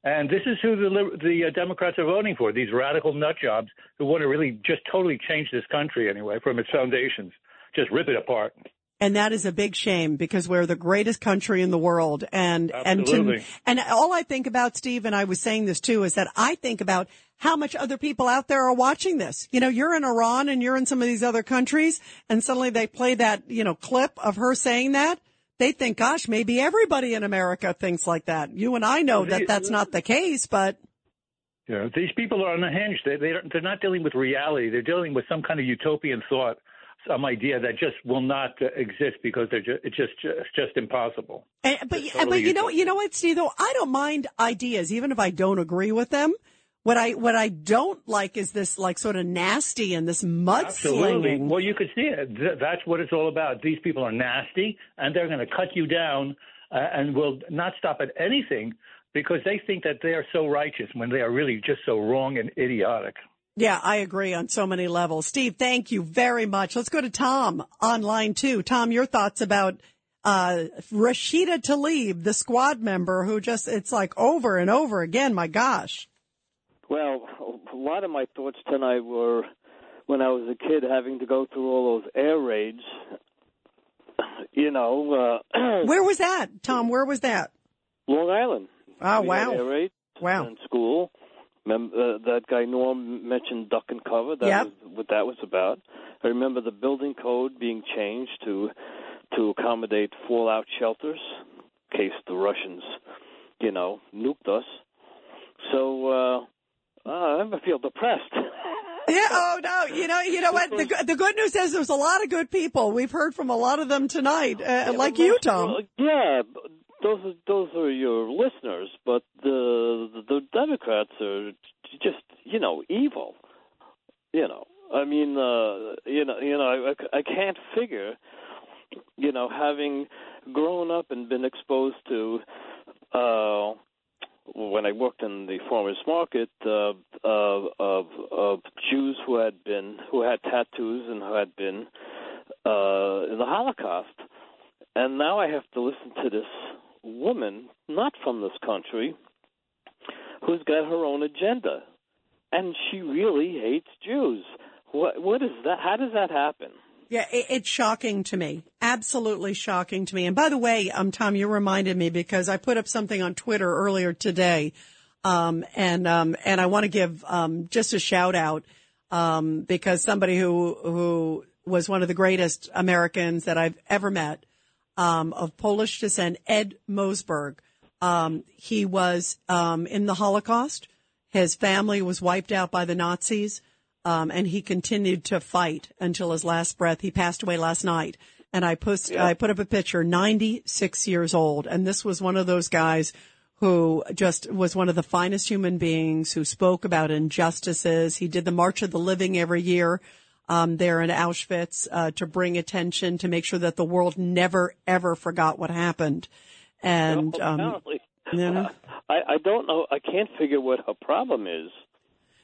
And this is who the the uh, Democrats are voting for: these radical nut jobs who want to really just totally change this country anyway from its foundations, just rip it apart. And that is a big shame because we're the greatest country in the world. And, and, to, and all I think about, Steve, and I was saying this too, is that I think about how much other people out there are watching this. You know, you're in Iran and you're in some of these other countries and suddenly they play that, you know, clip of her saying that. They think, gosh, maybe everybody in America thinks like that. You and I know that that's not the case, but know, these people are unhinged. They, they they're not dealing with reality. They're dealing with some kind of utopian thought, some idea that just will not uh, exist because they're just it's just it's just impossible. And, but It's but totally you know you know what, Steve? Though I don't mind ideas, even if I don't agree with them. What I what I don't like is this like sort of nasty and this mudslinging. Absolutely. Well, you could see it. Th- That's what it's all about. These people are nasty, and they're going to cut you down, uh, and will not stop at anything because they think that they are so righteous when they are really just so wrong and idiotic. Yeah, I agree on so many levels. Steve, thank you very much. Let's go to Tom online too. Tom, your thoughts about uh, Rashida Tlaib, the squad member who just, it's like over and over again. My gosh. Well, a lot of my thoughts tonight were when I was a kid having to go through all those air raids. You know, uh, *clears throat* Where was that, Tom? Where was that? Long Island. Oh, We wow. Air raids Wow. in school. Mem- uh, that guy Norm mentioned duck and cover. That Yep. was what that was about. I remember the building code being changed to to accommodate fallout shelters in case the Russians, you know, nuked us. So uh, uh, I feel depressed. *laughs* Yeah. Oh no. You know. You know what? The good- the good news is there's a lot of good people. We've heard from a lot of them tonight, uh, like you, Tom. Well, yeah, those are those are your listeners, but the the Democrats are just you know evil. You know, I mean, uh, you know, you know, I, I I can't figure, you know, having grown up and been exposed to. Uh, when I worked in the farmers market, uh, of, of of Jews who had been who had tattoos and who had been uh, in the Holocaust, and now I have to listen to this woman, not from this country, who's got her own agenda, and she really hates Jews. What what is that? How does that happen? Yeah, it, it's shocking to me. Absolutely shocking to me. And by the way, um, Tom, you reminded me because I put up something on Twitter earlier today. Um, and, um, and I want to give, um, just a shout out, um, because somebody who, who was one of the greatest Americans that I've ever met, um, of Polish descent, Ed Mosberg. Um, he was, um, in the Holocaust. His family was wiped out by the Nazis. Um, and he continued to fight until his last breath. He passed away last night. And I post, I put up a picture, 96 years old. And this was one of those guys who just was one of the finest human beings who spoke about injustices. He did the March of the Living every year. Um, there in Auschwitz, uh, to bring attention to make sure that the world never ever forgot what happened. And, um, Apparently, you know? I I don't know. I can't figure what her problem is.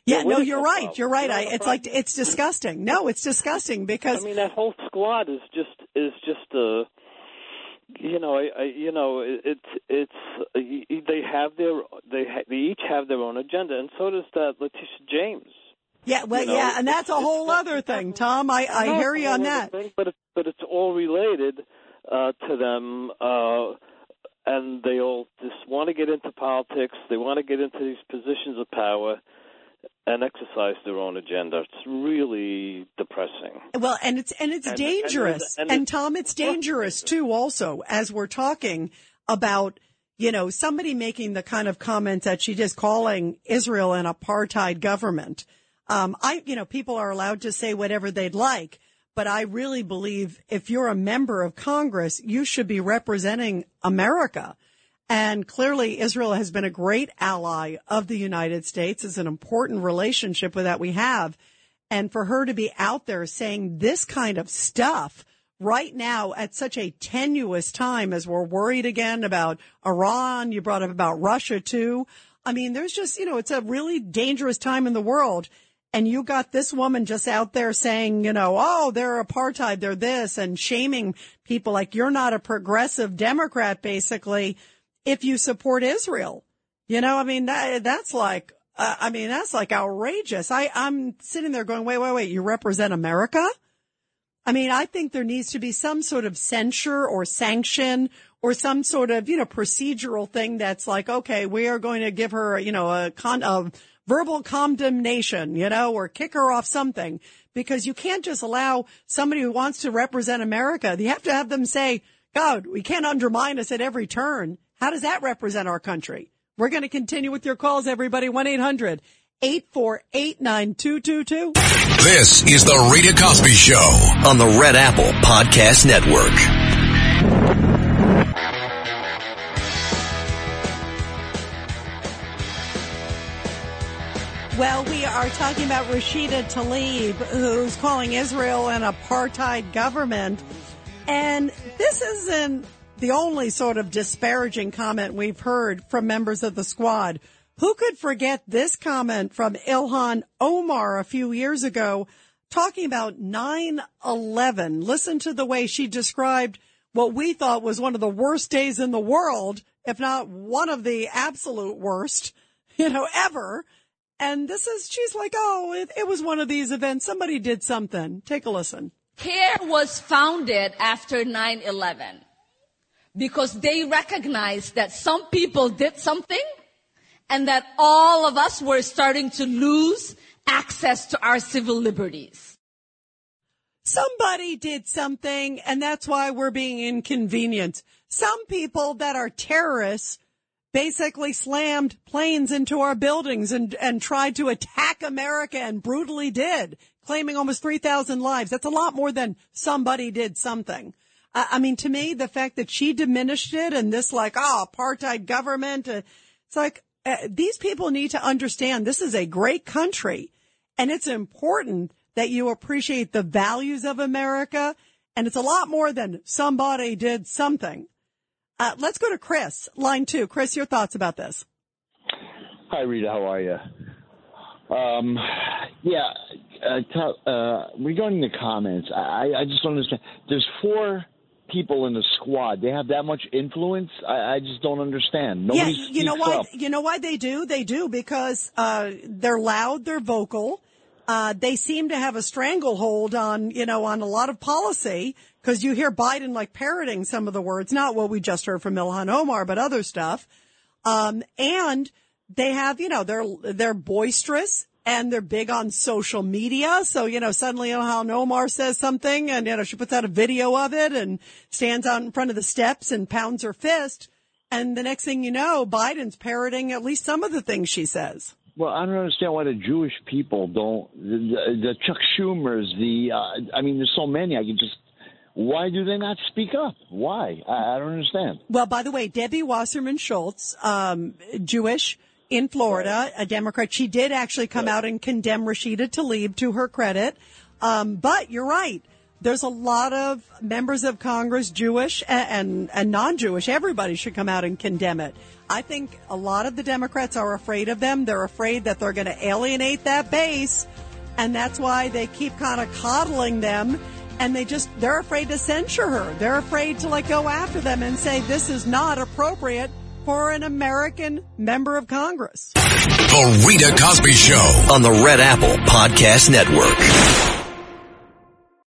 Yeah, no, you're right. problem? You're right. You know I, it's like it's disgusting. No, it's disgusting because I mean, that whole squad is just is just uh you know, I, I you know, it, it's it's they have their they ha- they each have their own agenda, and so does that Letitia James. yeah, well, you know, yeah, and that's a whole other thing, Tom. I, I hear you on that. thing, but it's but it's all related uh, to them, uh, and they all just want to get into politics. They want to get into these positions of power and exercise their own agenda. It's really depressing. Well, and it's and it's And- and dangerous. there's- And, and Tom, it's dangerous too. Also, as we're talking about, you know, somebody making the kind of comments that she just calling Israel an apartheid government. Um, I, you know, people are allowed to say whatever they'd like, but I really believe if you're a member of Congress, you should be representing America. And clearly Israel has been a great ally of the United States. It's an important relationship that we have. And for her to be out there saying this kind of stuff right now at such a tenuous time as we're worried again about Iran, you brought up about Russia too. I mean, there's just, you know, it's a really dangerous time in the world. And you got this woman just out there saying, you know, oh, they're apartheid, they're this, and shaming people like you're not a progressive Democrat, basically, if you support Israel. You know, I mean, that, that's like, uh, I mean, that's like outrageous. I, I'm sitting there going, wait, wait, wait, you represent America? I mean, I think there needs to be some sort of censure or sanction or some sort of, you know, procedural thing that's like, okay, we are going to give her, you know, a con, a verbal condemnation, you know, or kick her off something because you can't just allow somebody who wants to represent America. You have to have them say, God, we can't undermine us at every turn. How does that represent our country? We're going to continue with your calls, everybody. 1-800 848 9222. This is the Rita Cosby Show. on the Red Apple Podcast Network. Well, we are talking about Rashida Tlaib, who's calling Israel an apartheid government. And this isn't the only sort of disparaging comment we've heard from members of the squad. Who could forget this comment from Ilhan Omar a few years ago talking about 9-11? Listen to the way she described what we thought was one of the worst days in the world, if not one of the absolute worst, *laughs* you know, ever. And this is, she's like, oh, it, it was one of these events. Somebody did something. Take a listen. CAIR was founded after 9-11 because they recognized that some people did something and that all of us were starting to lose access to our civil liberties. Somebody did something and that's why we're being inconvenienced. Some people that are terrorists basically slammed planes into our buildings and, and tried to attack America and brutally did, claiming almost 3,000 lives. That's a lot more than somebody did something. I, I mean, to me, the fact that she diminished it and this like, oh, apartheid government, uh, it's like, uh, these people need to understand this is a great country and it's important that you appreciate the values of America. And it's a lot more than somebody did something. Uh, let's go to Chris, line two. Chris, your thoughts about this? Hi, Rita. How are you? Um, yeah, uh, tell, uh, regarding the comments, I, I just don't understand. There's four people in the squad. They have that much influence. I, I just don't understand. Nobody yeah, you know why? Up. You know why they do? They do because uh, they're loud, they're vocal. Uh, they seem to have a stranglehold on, you know, on a lot of policy because you hear Biden like parroting some of the words, not what we just heard from Ilhan Omar, but other stuff. Um, and they have, you know, they're, they're boisterous and they're big on social media. So, you know, suddenly Ilhan Omar says something and, you know, she puts out a video of it and stands out in front of the steps and pounds her fist. And the next thing you know, Biden's parroting at least some of the things she says. Well, I don't understand why the Jewish people don't. The, the Chuck Schumers, the uh, I mean, there's so many. I can just why do they not speak up? Why? I, I don't understand. Well, by the way, Debbie Wasserman Schultz, um, Jewish in Florida, a Democrat, she did actually come out and condemn Rashida Tlaib to her credit. Um, but you're right. There's a lot of members of Congress, Jewish and, and, and non-Jewish. Everybody should come out and condemn it. I think a lot of the Democrats are afraid of them. They're afraid that they're going to alienate that base. And that's why they keep kind of coddling them and they just they're afraid to censure her. They're afraid to like go after them and say this is not appropriate for an American member of Congress. The Rita Cosby Show on the Red Apple Podcast Network.